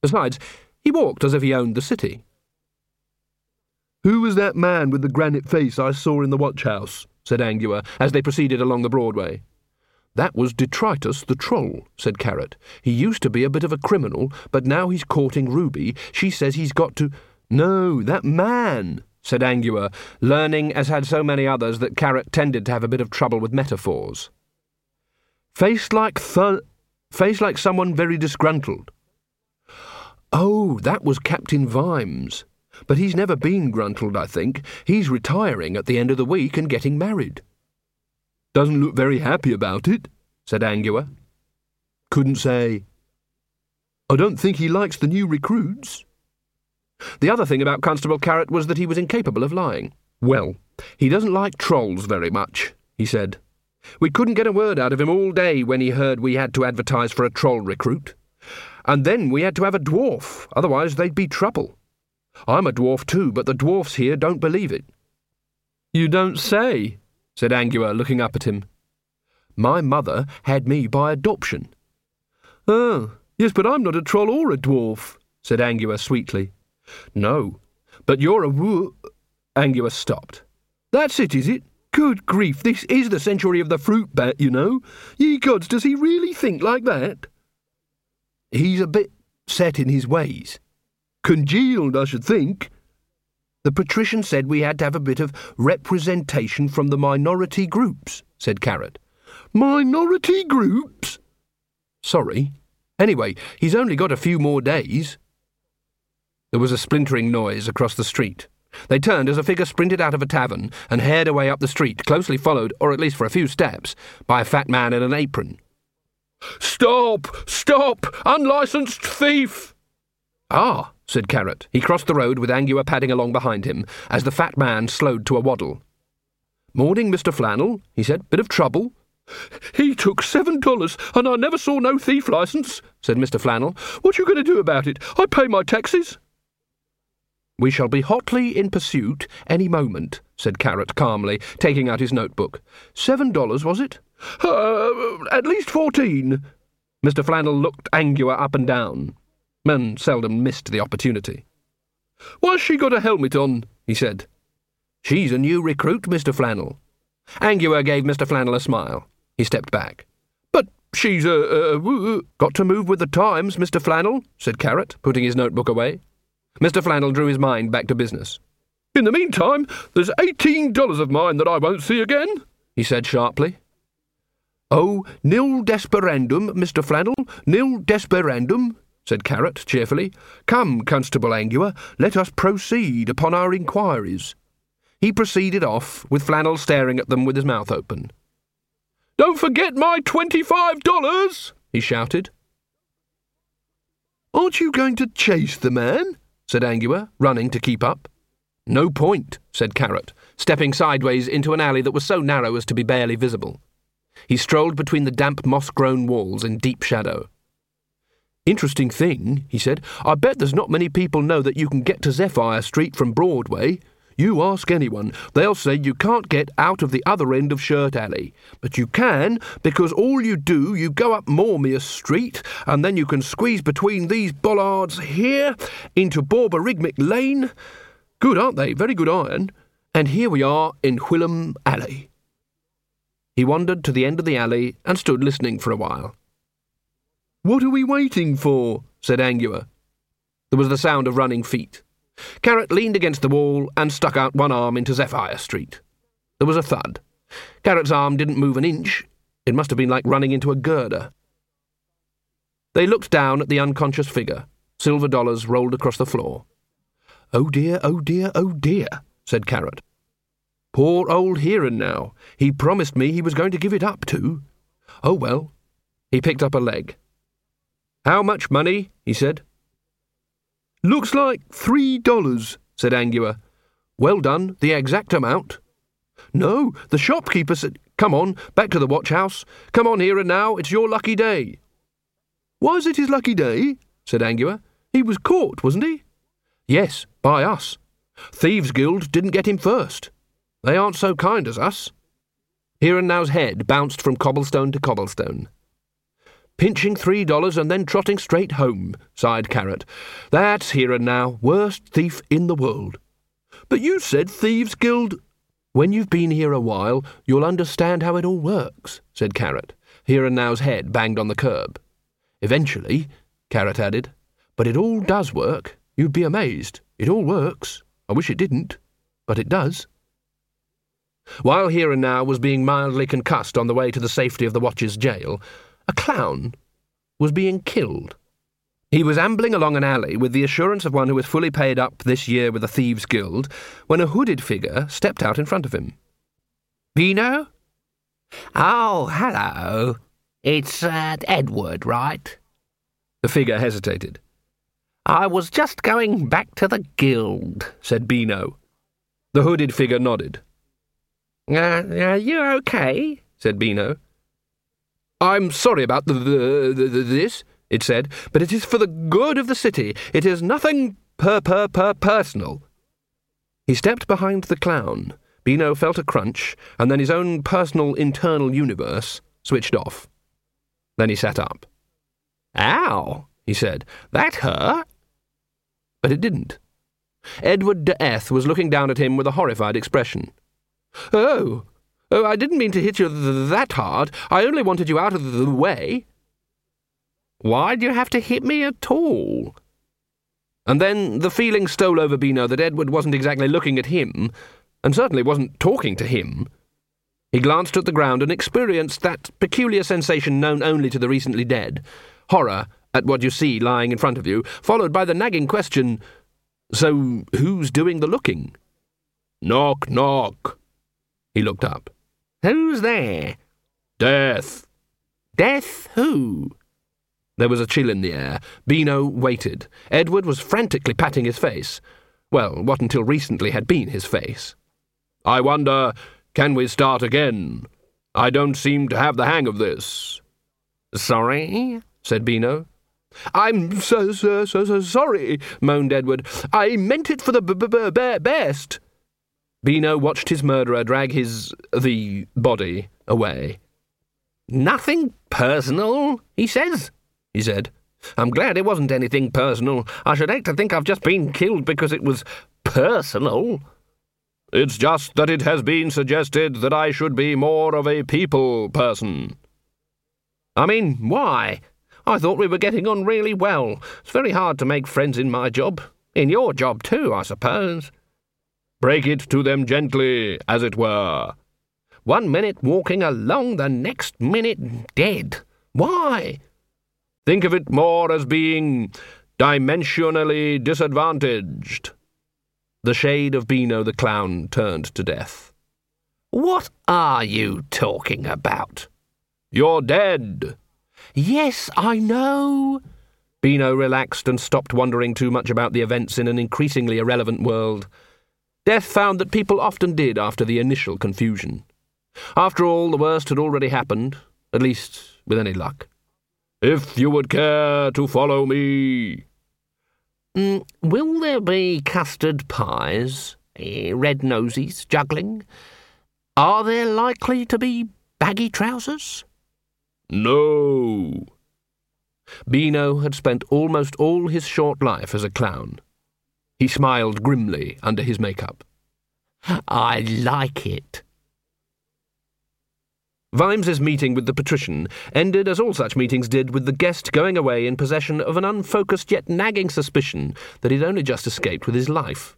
Besides, he walked as if he owned the city. Who was that man with the granite face I saw in the watch house? said Angua, as they proceeded along the Broadway. That was Detritus the Troll, said Carrot. He used to be a bit of a criminal, but now he's courting Ruby. She says he's got to. No, that man, said Angua, learning, as had so many others, that Carrot tended to have a bit of trouble with metaphors. Face like th- face like someone very disgruntled. Oh, that was Captain Vimes. But he's never been gruntled, I think. He's retiring at the end of the week and getting married. Doesn't look very happy about it, said Angua. Couldn't say. I don't think he likes the new recruits. The other thing about Constable Carrot was that he was incapable of lying. Well, he doesn't like trolls very much, he said. We couldn't get a word out of him all day when he heard we had to advertise for a troll recruit. And then we had to have a dwarf, otherwise they'd be trouble. I'm a dwarf too, but the dwarfs here don't believe it. You don't say, said Angua, looking up at him. My mother had me by adoption. Oh, yes, but I'm not a troll or a dwarf, said Angua sweetly. No, but you're a woo. Angua stopped. That's it, is it? Good grief, this is the century of the fruit bat, you know. Ye gods, does he really think like that? He's a bit set in his ways. Congealed, I should think. The patrician said we had to have a bit of representation from the minority groups, said Carrot. Minority groups? Sorry. Anyway, he's only got a few more days. There was a splintering noise across the street. They turned as a figure sprinted out of a tavern and hared away up the street, closely followed, or at least for a few steps, by a fat man in an apron. Stop! Stop! Unlicensed thief! Ah, said Carrot. He crossed the road with Angua padding along behind him as the fat man slowed to a waddle. Morning, Mr. Flannel, he said. Bit of trouble? He took seven dollars, and I never saw no thief license, said Mr. Flannel. What you going to do about it? I pay my taxes. We shall be hotly in pursuit any moment, said Carrot calmly, taking out his notebook. Seven dollars, was it? Uh, at least fourteen. Mr. Flannel looked Angua up and down. Men seldom missed the opportunity. Why's she got a helmet on? he said. She's a new recruit, Mr. Flannel. Angua gave Mr. Flannel a smile. He stepped back. But, she's, uh, uh, got to move with the times, Mr. Flannel, said Carrot, putting his notebook away. Mr. Flannel drew his mind back to business. In the meantime, there's eighteen dollars of mine that I won't see again, he said sharply. Oh, nil desperandum, Mr. Flannel, nil desperandum, said Carrot cheerfully. Come, Constable Angua, let us proceed upon our inquiries. He proceeded off, with Flannel staring at them with his mouth open. Don't forget my twenty-five dollars, he shouted. Aren't you going to chase the man? said Angua, running to keep up. No point, said Carrot, stepping sideways into an alley that was so narrow as to be barely visible. He strolled between the damp moss grown walls in deep shadow. Interesting thing, he said. I bet there's not many people know that you can get to Zephyr Street from Broadway. You ask anyone, they'll say you can't get out of the other end of Shirt Alley. But you can, because all you do, you go up Mormius Street, and then you can squeeze between these bollards here into Borborygmic Lane. Good, aren't they? Very good iron. And here we are in Whilom Alley. He wandered to the end of the alley and stood listening for a while. What are we waiting for? said Angua. There was the sound of running feet. Carrot leaned against the wall and stuck out one arm into Zephyr Street. There was a thud. Carrot's arm didn't move an inch. It must have been like running into a girder. They looked down at the unconscious figure. Silver dollars rolled across the floor. Oh dear, oh dear, oh dear, said Carrot. Poor old Here'n'Now. He promised me he was going to give it up too. Oh well. He picked up a leg. How much money? he said. Looks like three dollars, said Angua. Well done, the exact amount. No, the shopkeeper said, Come on, back to the watch house. Come on here and now, it's your lucky day. Is it his lucky day? said Angua. He was caught, wasn't he? Yes, by us. Thieves' Guild didn't get him first. They aren't so kind as us. Here and now's head bounced from cobblestone to cobblestone. Pinching three dollars and then trotting straight home, sighed Carrot. That's here and now, worst thief in the world. But you said Thieves' Guild. When you've been here a while, you'll understand how it all works, said Carrot. Here and now's head banged on the curb. Eventually, Carrot added, but it all does work. You'd be amazed. It all works. I wish it didn't, but it does. While Here and Now was being mildly concussed on the way to the safety of the Watch's jail, a clown was being killed. He was ambling along an alley with the assurance of one who was fully paid up this year with the Thieves' Guild when a hooded figure stepped out in front of him. Beano? Oh, hello. It's uh, Edward, right? The figure hesitated. I was just going back to the guild, said Beano. The hooded figure nodded. Uh, are you okay? said Beano. I'm sorry about the, the, the, this, it said, but it is for the good of the city. It is nothing per per per personal. He stepped behind the clown. Beano felt a crunch, and then his own personal internal universe switched off. Then he sat up. Ow, he said. That hurt? But it didn't. Edward d'Eath was looking down at him with a horrified expression. Oh, Oh, I didn't mean to hit you th that hard. I only wanted you out of the way. Why'd you have to hit me at all? And then the feeling stole over Beano that Edward wasn't exactly looking at him, and certainly wasn't talking to him. He glanced at the ground and experienced that peculiar sensation known only to the recently dead horror at what you see lying in front of you, followed by the nagging question So who's doing the looking? Knock, knock. He looked up. Who's there? Death. Death who? There was a chill in the air. Beano waited. Edward was frantically patting his face. Well, what until recently had been his face. I wonder, can we start again? I don't seem to have the hang of this. Sorry? said Beano. I'm so, so, so, so sorry, moaned Edward. I meant it for the b- b- b- best. Beano watched his murderer drag his. the body away. Nothing personal, he says, he said. I'm glad it wasn't anything personal. I should hate to think I've just been killed because it was personal. It's just that it has been suggested that I should be more of a people person. I mean, why? I thought we were getting on really well. It's very hard to make friends in my job. In your job, too, I suppose. Break it to them gently, as it were. One minute walking along, the next minute dead. Why? Think of it more as being dimensionally disadvantaged. The shade of Beano the clown turned to death. What are you talking about? You're dead. Yes, I know. Beano relaxed and stopped wondering too much about the events in an increasingly irrelevant world. Death found that people often did after the initial confusion. After all, the worst had already happened, at least with any luck. If you would care to follow me. Mm, will there be custard pies, uh, red nosies, juggling? Are there likely to be baggy trousers? No. Beano had spent almost all his short life as a clown. He smiled grimly under his makeup. I like it. Vimes's meeting with the patrician ended as all such meetings did with the guest going away in possession of an unfocused yet nagging suspicion that he'd only just escaped with his life.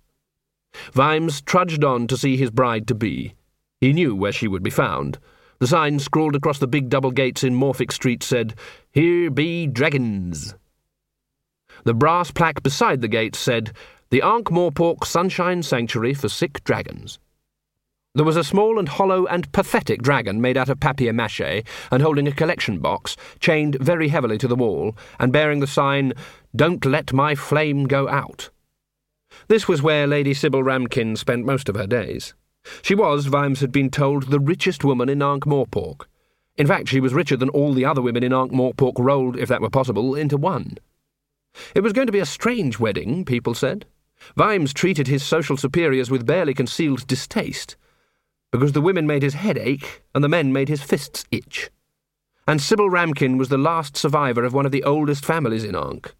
Vimes trudged on to see his bride to be. He knew where she would be found. The sign scrawled across the big double gates in Morphic Street said, Here be dragons. The brass plaque beside the gate said, The Ankh Morpork Sunshine Sanctuary for Sick Dragons. There was a small and hollow and pathetic dragon made out of papier mache and holding a collection box, chained very heavily to the wall, and bearing the sign, Don't Let My Flame Go Out. This was where Lady Sybil Ramkin spent most of her days. She was, Vimes had been told, the richest woman in Ankh Morpork. In fact, she was richer than all the other women in Ankh Morpork rolled, if that were possible, into one. It was going to be a strange wedding, people said. Vimes treated his social superiors with barely concealed distaste because the women made his head ache and the men made his fists itch. And Sybil Ramkin was the last survivor of one of the oldest families in Ankh.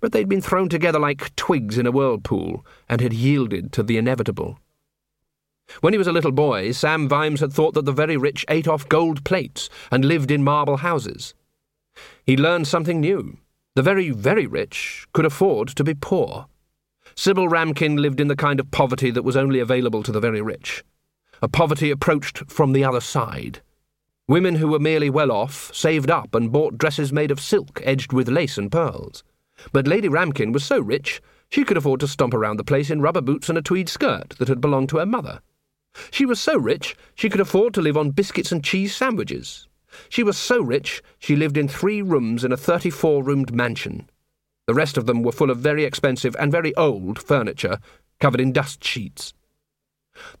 But they'd been thrown together like twigs in a whirlpool and had yielded to the inevitable. When he was a little boy, Sam Vimes had thought that the very rich ate off gold plates and lived in marble houses. He learned something new. The very, very rich could afford to be poor. Sybil Ramkin lived in the kind of poverty that was only available to the very rich a poverty approached from the other side. Women who were merely well off saved up and bought dresses made of silk edged with lace and pearls. But Lady Ramkin was so rich she could afford to stomp around the place in rubber boots and a tweed skirt that had belonged to her mother. She was so rich she could afford to live on biscuits and cheese sandwiches. She was so rich she lived in three rooms in a 34 roomed mansion. The rest of them were full of very expensive and very old furniture covered in dust sheets.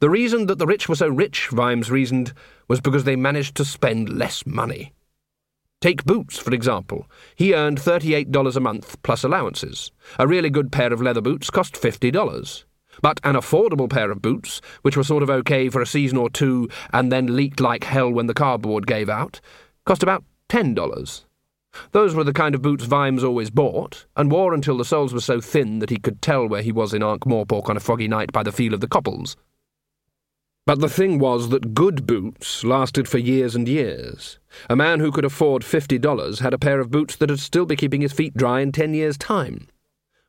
The reason that the rich were so rich, Vimes reasoned, was because they managed to spend less money. Take Boots, for example. He earned $38 a month plus allowances. A really good pair of leather boots cost $50. But an affordable pair of boots, which were sort of okay for a season or two and then leaked like hell when the cardboard gave out, cost about $10. Those were the kind of boots Vimes always bought, and wore until the soles were so thin that he could tell where he was in Ankh Morpork on a foggy night by the feel of the coppels. But the thing was that good boots lasted for years and years. A man who could afford $50 had a pair of boots that'd still be keeping his feet dry in ten years' time.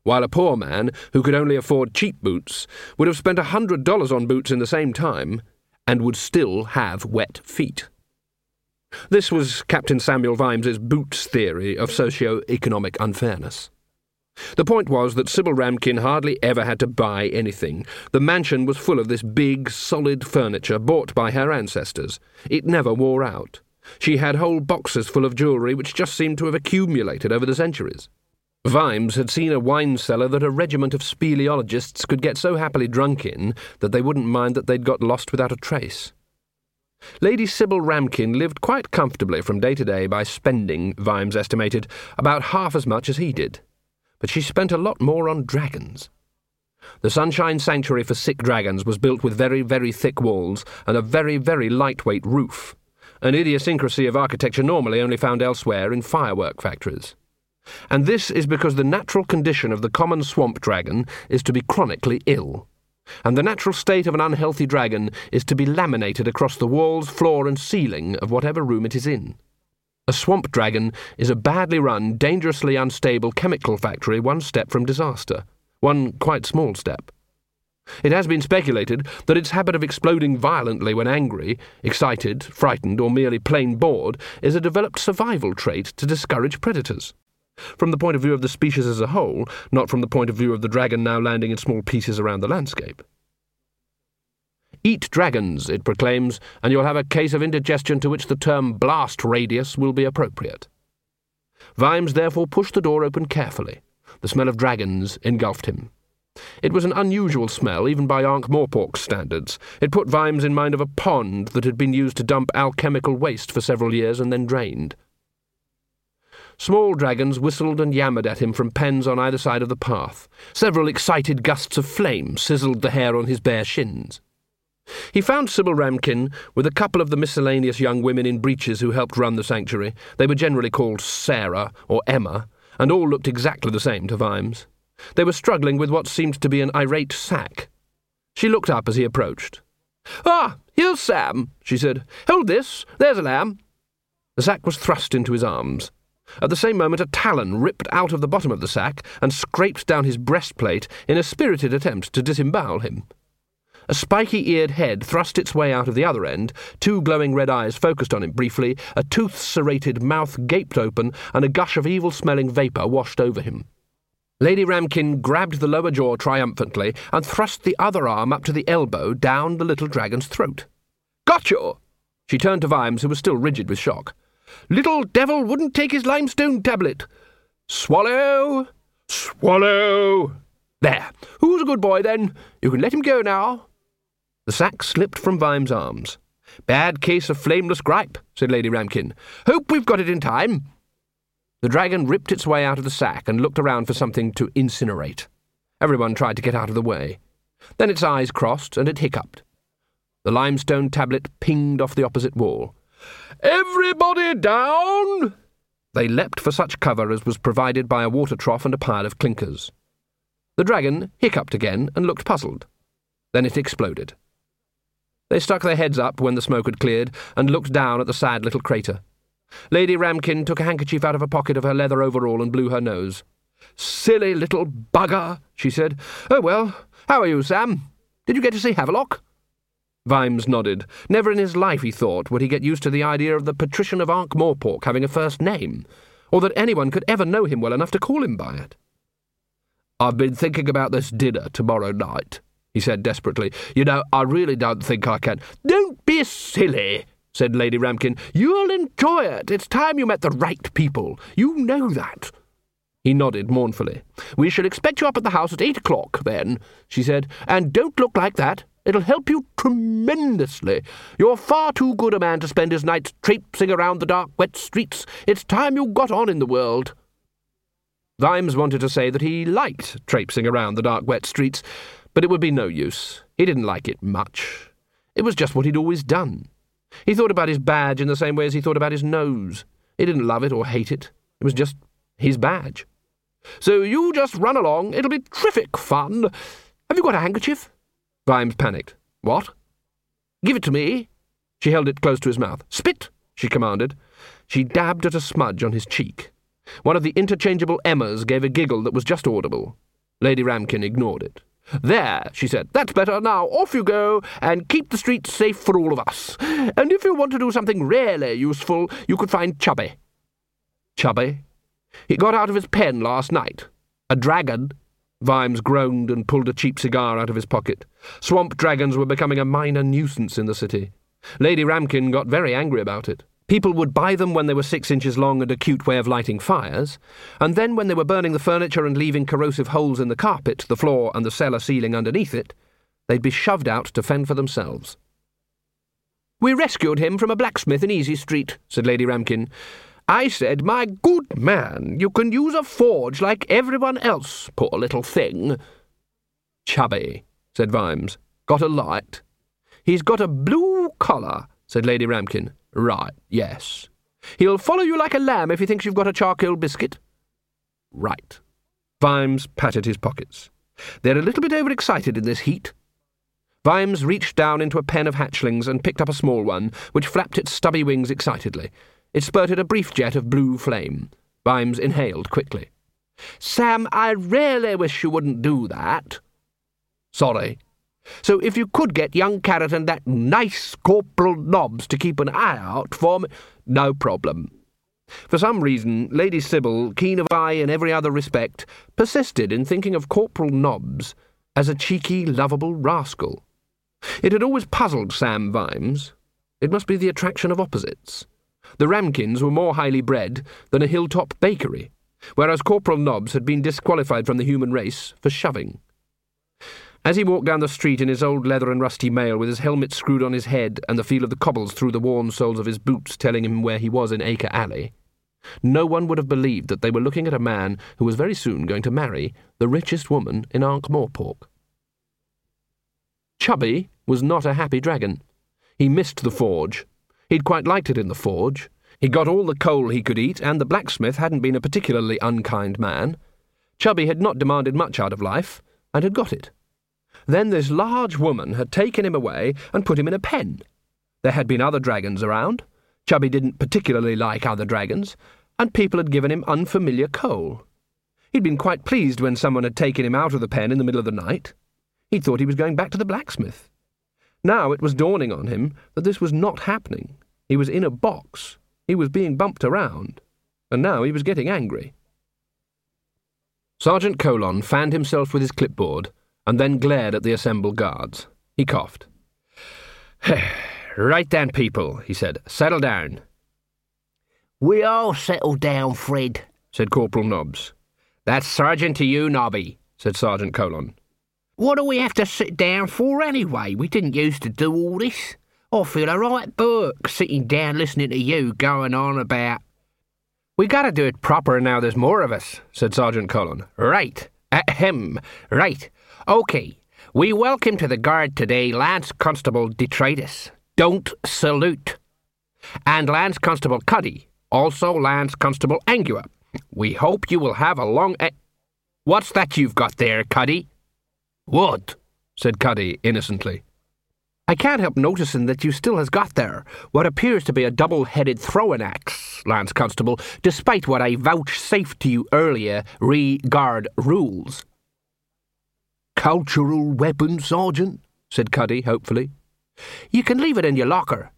While a poor man, who could only afford cheap boots, would have spent a $100 on boots in the same time and would still have wet feet. This was Captain Samuel Vimes's boots theory of socio-economic unfairness. The point was that Sybil Ramkin hardly ever had to buy anything. The mansion was full of this big, solid furniture bought by her ancestors. It never wore out. She had whole boxes full of jewellery which just seemed to have accumulated over the centuries. Vimes had seen a wine cellar that a regiment of speleologists could get so happily drunk in that they wouldn't mind that they'd got lost without a trace. Lady Sybil Ramkin lived quite comfortably from day to day by spending, Vimes estimated, about half as much as he did but she spent a lot more on dragons. The Sunshine Sanctuary for Sick Dragons was built with very, very thick walls and a very, very lightweight roof, an idiosyncrasy of architecture normally only found elsewhere in firework factories. And this is because the natural condition of the common swamp dragon is to be chronically ill. And the natural state of an unhealthy dragon is to be laminated across the walls, floor, and ceiling of whatever room it is in. A swamp dragon is a badly run, dangerously unstable chemical factory one step from disaster. One quite small step. It has been speculated that its habit of exploding violently when angry, excited, frightened, or merely plain bored is a developed survival trait to discourage predators. From the point of view of the species as a whole, not from the point of view of the dragon now landing in small pieces around the landscape. Eat dragons, it proclaims, and you'll have a case of indigestion to which the term blast radius will be appropriate. Vimes therefore pushed the door open carefully. The smell of dragons engulfed him. It was an unusual smell, even by Ankh Morpork's standards. It put Vimes in mind of a pond that had been used to dump alchemical waste for several years and then drained. Small dragons whistled and yammered at him from pens on either side of the path. Several excited gusts of flame sizzled the hair on his bare shins. He found Sybil Ramkin with a couple of the miscellaneous young women in breeches who helped run the sanctuary. They were generally called Sarah or Emma, and all looked exactly the same to Vimes. They were struggling with what seemed to be an irate sack. She looked up as he approached. Ah, here's Sam, she said. Hold this. There's a lamb. The sack was thrust into his arms. At the same moment, a talon ripped out of the bottom of the sack and scraped down his breastplate in a spirited attempt to disembowel him. A spiky eared head thrust its way out of the other end, two glowing red eyes focused on him briefly, a tooth serrated mouth gaped open, and a gush of evil smelling vapour washed over him. Lady Ramkin grabbed the lower jaw triumphantly and thrust the other arm up to the elbow down the little dragon's throat. Got you! She turned to Vimes, who was still rigid with shock. Little devil wouldn't take his limestone tablet. Swallow! Swallow! There. Who's a good boy, then? You can let him go now. The sack slipped from Vime's arms. Bad case of flameless gripe, said Lady Ramkin. Hope we've got it in time. The dragon ripped its way out of the sack and looked around for something to incinerate. Everyone tried to get out of the way. Then its eyes crossed and it hiccuped. The limestone tablet pinged off the opposite wall. Everybody down! They leapt for such cover as was provided by a water trough and a pile of clinkers. The dragon hiccuped again and looked puzzled. Then it exploded. They stuck their heads up when the smoke had cleared and looked down at the sad little crater. Lady Ramkin took a handkerchief out of a pocket of her leather overall and blew her nose. Silly little bugger, she said. Oh, well, how are you, Sam? Did you get to see Havelock? Vimes nodded. Never in his life, he thought, would he get used to the idea of the patrician of Morpork having a first name, or that anyone could ever know him well enough to call him by it. I've been thinking about this dinner tomorrow night, he said desperately. You know, I really don't think I can. Don't be silly, said Lady Ramkin. You'll enjoy it. It's time you met the right people. You know that. He nodded mournfully. We shall expect you up at the house at eight o'clock, then, she said, and don't look like that. It'll help you tremendously. You're far too good a man to spend his nights traipsing around the dark, wet streets. It's time you got on in the world. Vimes wanted to say that he liked traipsing around the dark, wet streets, but it would be no use. He didn't like it much. It was just what he'd always done. He thought about his badge in the same way as he thought about his nose. He didn't love it or hate it. It was just his badge. So you just run along. It'll be terrific fun. Have you got a handkerchief? Vimes panicked. What? Give it to me. She held it close to his mouth. Spit, she commanded. She dabbed at a smudge on his cheek. One of the interchangeable Emmas gave a giggle that was just audible. Lady Ramkin ignored it. There, she said, that's better. Now off you go, and keep the streets safe for all of us. And if you want to do something really useful, you could find Chubby. Chubby? He got out of his pen last night. A dragon. Vimes groaned and pulled a cheap cigar out of his pocket. Swamp dragons were becoming a minor nuisance in the city. Lady Ramkin got very angry about it. People would buy them when they were six inches long and a cute way of lighting fires, and then when they were burning the furniture and leaving corrosive holes in the carpet, the floor, and the cellar ceiling underneath it, they'd be shoved out to fend for themselves. We rescued him from a blacksmith in Easy Street, said Lady Ramkin. I said, My good man, you can use a forge like everyone else, poor little thing. Chubby, said Vimes. Got a light? He's got a blue collar, said Lady Ramkin. Right, yes. He'll follow you like a lamb if he thinks you've got a charcoal biscuit. Right. Vimes patted his pockets. They're a little bit overexcited in this heat. Vimes reached down into a pen of hatchlings and picked up a small one, which flapped its stubby wings excitedly. It spurted a brief jet of blue flame. Vimes inhaled quickly. Sam, I really wish you wouldn't do that. Sorry. So if you could get young Carrot and that nice Corporal Nobbs to keep an eye out for me, no problem. For some reason, Lady Sybil, keen of eye in every other respect, persisted in thinking of Corporal Nobbs as a cheeky, lovable rascal. It had always puzzled Sam Vimes. It must be the attraction of opposites. The Ramkins were more highly bred than a hilltop bakery, whereas Corporal Nobbs had been disqualified from the human race for shoving. As he walked down the street in his old leather and rusty mail, with his helmet screwed on his head and the feel of the cobbles through the worn soles of his boots telling him where he was in Acre Alley, no one would have believed that they were looking at a man who was very soon going to marry the richest woman in Ankh-Morpork. Chubby was not a happy dragon. He missed the forge. He'd quite liked it in the forge. He got all the coal he could eat, and the blacksmith hadn't been a particularly unkind man. Chubby had not demanded much out of life, and had got it. Then this large woman had taken him away and put him in a pen. There had been other dragons around. Chubby didn't particularly like other dragons, and people had given him unfamiliar coal. He'd been quite pleased when someone had taken him out of the pen in the middle of the night. He'd thought he was going back to the blacksmith. Now it was dawning on him that this was not happening. He was in a box. He was being bumped around. And now he was getting angry. Sergeant Colon fanned himself with his clipboard and then glared at the assembled guards. He coughed. right then, people, he said. Settle down. We all settle down, Fred, said Corporal Nobbs. That's Sergeant to you, Nobby, said Sergeant Colon. What do we have to sit down for anyway? We didn't used to do all this. I feel a right burk sitting down listening to you going on about. We gotta do it proper now there's more of us, said Sergeant Colon. Right. Ahem. Right. OK. We welcome to the guard today Lance Constable Detritus. Don't salute. And Lance Constable Cuddy. Also Lance Constable Angua. We hope you will have a long. A- What's that you've got there, Cuddy? What? said Cuddy innocently. I can't help noticing that you still has got there what appears to be a double-headed throwing axe, Lance Constable, despite what I vouchsafed to you earlier re guard rules. Cultural weapon, Sergeant? said Cuddy hopefully. You can leave it in your locker.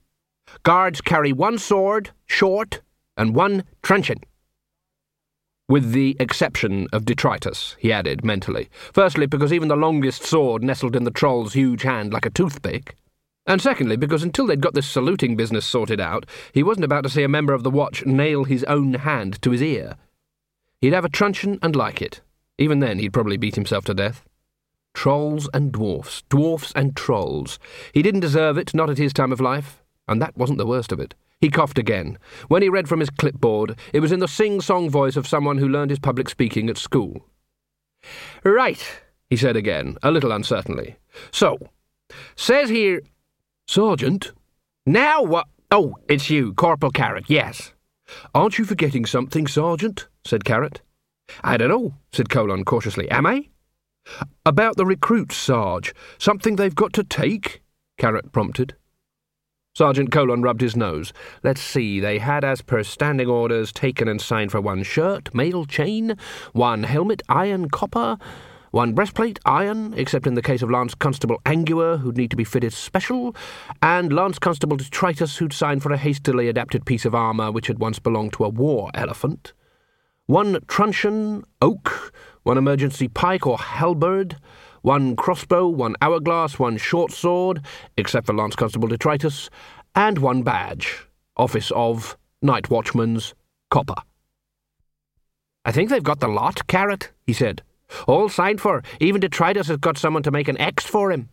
Guards carry one sword, short, and one truncheon. With the exception of detritus, he added mentally. Firstly, because even the longest sword nestled in the troll's huge hand like a toothpick. And secondly, because until they'd got this saluting business sorted out, he wasn't about to see a member of the watch nail his own hand to his ear. He'd have a truncheon and like it. Even then, he'd probably beat himself to death. Trolls and dwarfs, dwarfs and trolls. He didn't deserve it, not at his time of life, and that wasn't the worst of it. He coughed again. When he read from his clipboard, it was in the sing-song voice of someone who learned his public speaking at school. Right, he said again, a little uncertainly. So, says here... Sergeant? Now what? Oh, it's you, Corporal Carrot, yes. Aren't you forgetting something, Sergeant? said Carrot. I don't know, said Colon cautiously. Am I? About the recruits, Sarge. Something they've got to take? Carrot prompted. Sergeant Colon rubbed his nose. Let's see, they had, as per standing orders, taken and signed for one shirt, mail chain, one helmet, iron, copper, one breastplate, iron, except in the case of Lance Constable Angua, who'd need to be fitted special, and Lance Constable Detritus, who'd signed for a hastily adapted piece of armour which had once belonged to a war elephant. One truncheon, oak, one emergency pike or halberd, one crossbow, one hourglass, one short sword, except for Lance Constable Detritus, and one badge, Office of Night Watchman's Copper. I think they've got the lot, Carrot, he said. All signed for. Even Detritus has got someone to make an X for him.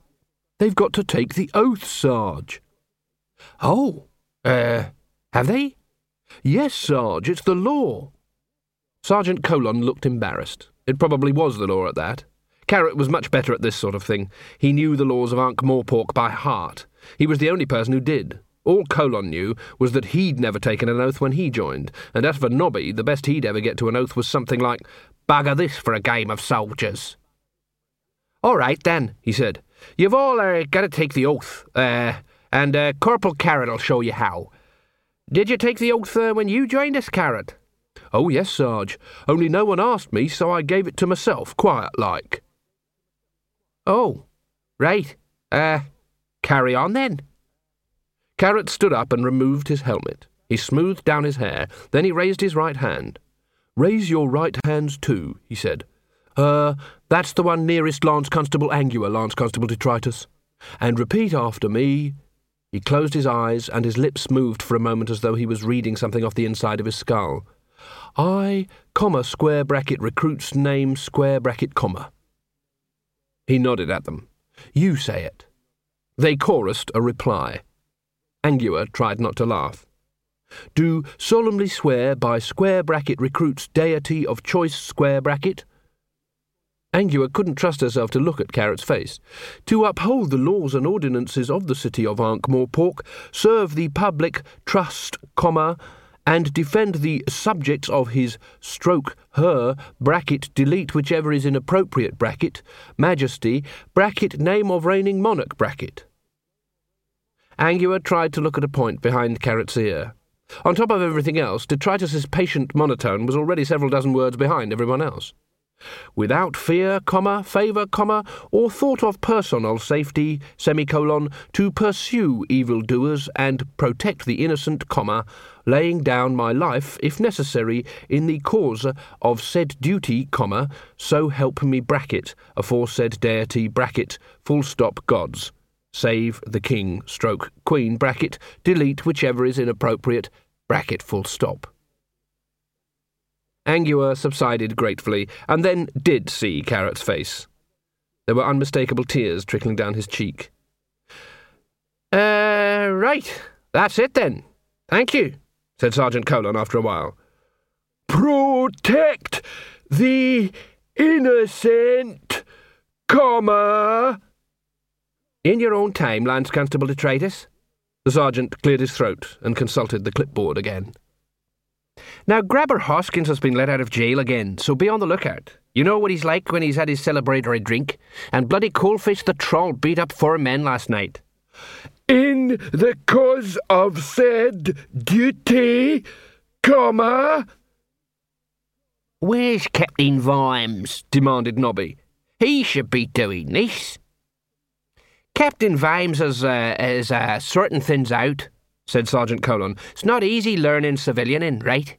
They've got to take the oath, Sarge. Oh, uh, have they? Yes, Sarge, it's the law. Sergeant Colon looked embarrassed. It probably was the law at that. Carrot was much better at this sort of thing. He knew the laws of Ankh-Morpork by heart. He was the only person who did. All Colon knew was that he'd never taken an oath when he joined, and as for Nobby, the best he'd ever get to an oath was something like, Bugger this for a game of soldiers. All right, then, he said. You've all uh, got to take the oath, uh, and uh, Corporal Carrot'll show you how. Did you take the oath uh, when you joined us, Carrot? Oh, yes, Sarge. Only no one asked me, so I gave it to myself, quiet like. Oh, right. Uh, carry on then. Carrot stood up and removed his helmet. He smoothed down his hair, then he raised his right hand. Raise your right hands too, he said. Uh, that's the one nearest Lance Constable Angua, Lance Constable Detritus. And repeat after me. He closed his eyes, and his lips moved for a moment as though he was reading something off the inside of his skull. I, comma, square bracket, recruit's name, square bracket, comma. He nodded at them. You say it. They chorused a reply. Angua tried not to laugh. Do solemnly swear by square bracket recruit's deity of choice square bracket. Angua couldn't trust herself to look at Carrot's face. To uphold the laws and ordinances of the city of Ankh-Morpork, serve the public, trust, comma, and defend the subjects of his stroke her bracket delete whichever is inappropriate bracket majesty bracket name of reigning monarch bracket. Angua tried to look at a point behind Carrot's ear. On top of everything else, Detritus's patient monotone was already several dozen words behind everyone else. Without fear, comma, favour, comma, or thought of personal safety, semicolon, to pursue evildoers and protect the innocent, comma, laying down my life, if necessary, in the cause of said duty, comma, so help me bracket, aforesaid deity, bracket, full stop, gods. Save the king, stroke, queen, bracket, delete whichever is inappropriate, bracket, full stop. Angua subsided gratefully, and then did see Carrot's face. There were unmistakable tears trickling down his cheek. Uh, right. That's it then. Thank you, said Sergeant Colon after a while. Protect the innocent, comma. In your own time, Lance Constable Detritus. The sergeant cleared his throat and consulted the clipboard again. Now, Grabber Hoskins has been let out of jail again, so be on the lookout. You know what he's like when he's had his celebratory drink, and bloody Coalface the Troll beat up four men last night. In the cause of said duty, comma. Where's Captain Vimes? demanded Nobby. He should be doing this. Captain Vimes has, uh, has uh, sorting things out, said Sergeant Colon. It's not easy learning civilianing, right?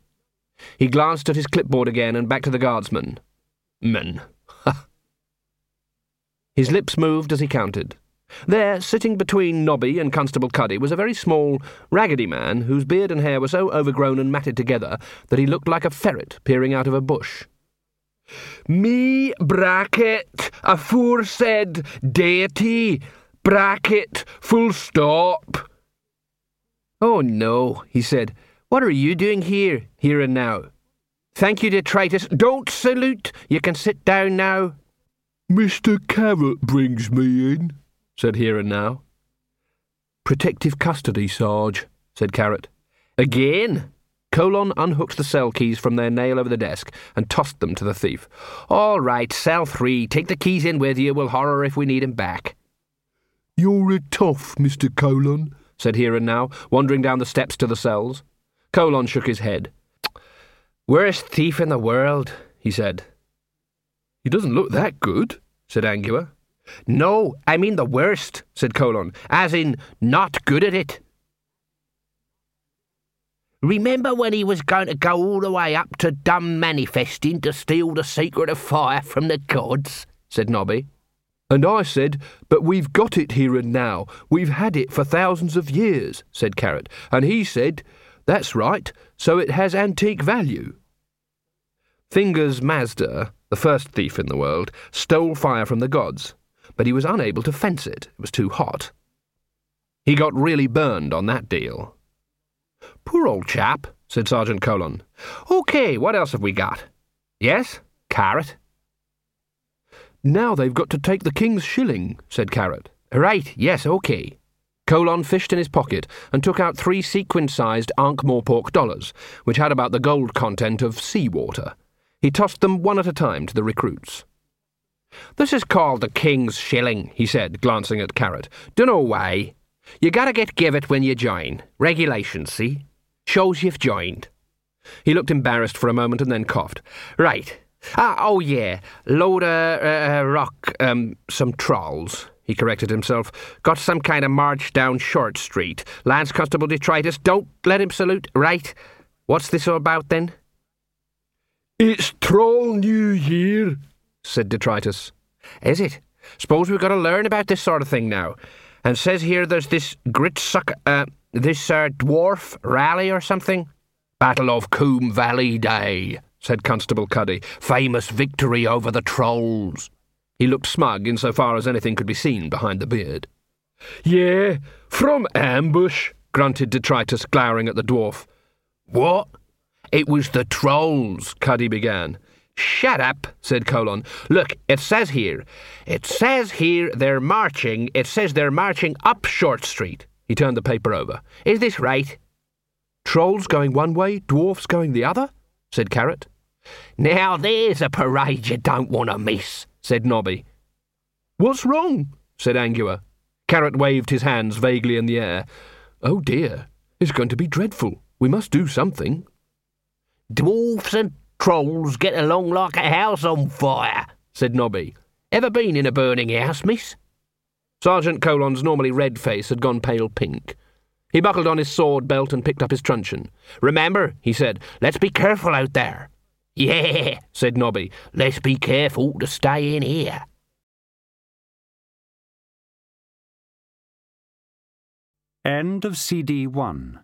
He glanced at his clipboard again and back to the guardsman. Men. his lips moved as he counted. There, sitting between Nobby and Constable Cuddy, was a very small, raggedy man whose beard and hair were so overgrown and matted together that he looked like a ferret peering out of a bush. Me bracket aforesaid deity bracket full stop. Oh no, he said. What are you doing here, Here'n'Now? Thank you, detritus. Don't salute. You can sit down now. Mr. Carrot brings me in, said Here'n'Now. Protective custody, Sarge, said Carrot. Again? Colon unhooked the cell keys from their nail over the desk and tossed them to the thief. All right, cell three. Take the keys in with you. We'll horror if we need 'em back. You're a tough, Mr. Colon, said Here'n'Now, wandering down the steps to the cells. Colon shook his head. Worst thief in the world, he said. He doesn't look that good, said Angua. No, I mean the worst, said Colon, as in not good at it. Remember when he was going to go all the way up to Dunmanifestin to steal the secret of fire from the gods? said Nobby. And I said, But we've got it here and now. We've had it for thousands of years, said Carrot. And he said, That's right, so it has antique value. Fingers Mazda, the first thief in the world, stole fire from the gods, but he was unable to fence it. It was too hot. He got really burned on that deal. Poor old chap, said Sergeant Colon. OK, what else have we got? Yes, Carrot? Now they've got to take the king's shilling, said Carrot. Right, yes, OK. Colon fished in his pocket and took out three sequin-sized Ankh-Morpork dollars, which had about the gold content of seawater. He tossed them one at a time to the recruits. This is called the king's shilling, he said, glancing at Carrot. Dunno why. You gotta get give it when you join. Regulations, see? Shows you've joined. He looked embarrassed for a moment and then coughed. Right. Ah, oh yeah. Load uh, uh, rock, um, some trolls. He corrected himself. Got some kind of march down Short Street. Lance Constable Detritus, don't let him salute. Right. What's this all about then? It's Troll New Year, said Detritus. Is it? Suppose we've got to learn about this sort of thing now. And says here there's this grit suck, uh, this uh, dwarf rally or something. Battle of Koom Valley Day, said Constable Cuddy. Famous victory over the trolls. He looked smug insofar as anything could be seen behind the beard. Yeah, from ambush, grunted Detritus, glowering at the dwarf. What? It was the trolls, Cuddy began. Shut up, said Colon. Look, it says here. It says here they're marching. It says they're marching up Short Street. He turned the paper over. Is this right? Trolls going one way, dwarfs going the other? said Carrot. Now there's a parade you don't want to miss, said Nobby. What's wrong? said Angua. Carrot waved his hands vaguely in the air. Oh dear, it's going to be dreadful. We must do something. Dwarfs and trolls get along like a house on fire, said Nobby. Ever been in a burning house, miss? Sergeant Colon's normally red face had gone pale pink. He buckled on his sword belt and picked up his truncheon. Remember, he said, let's be careful out there. Yeah, said Nobby, let's be careful to stay in here. End of CD 1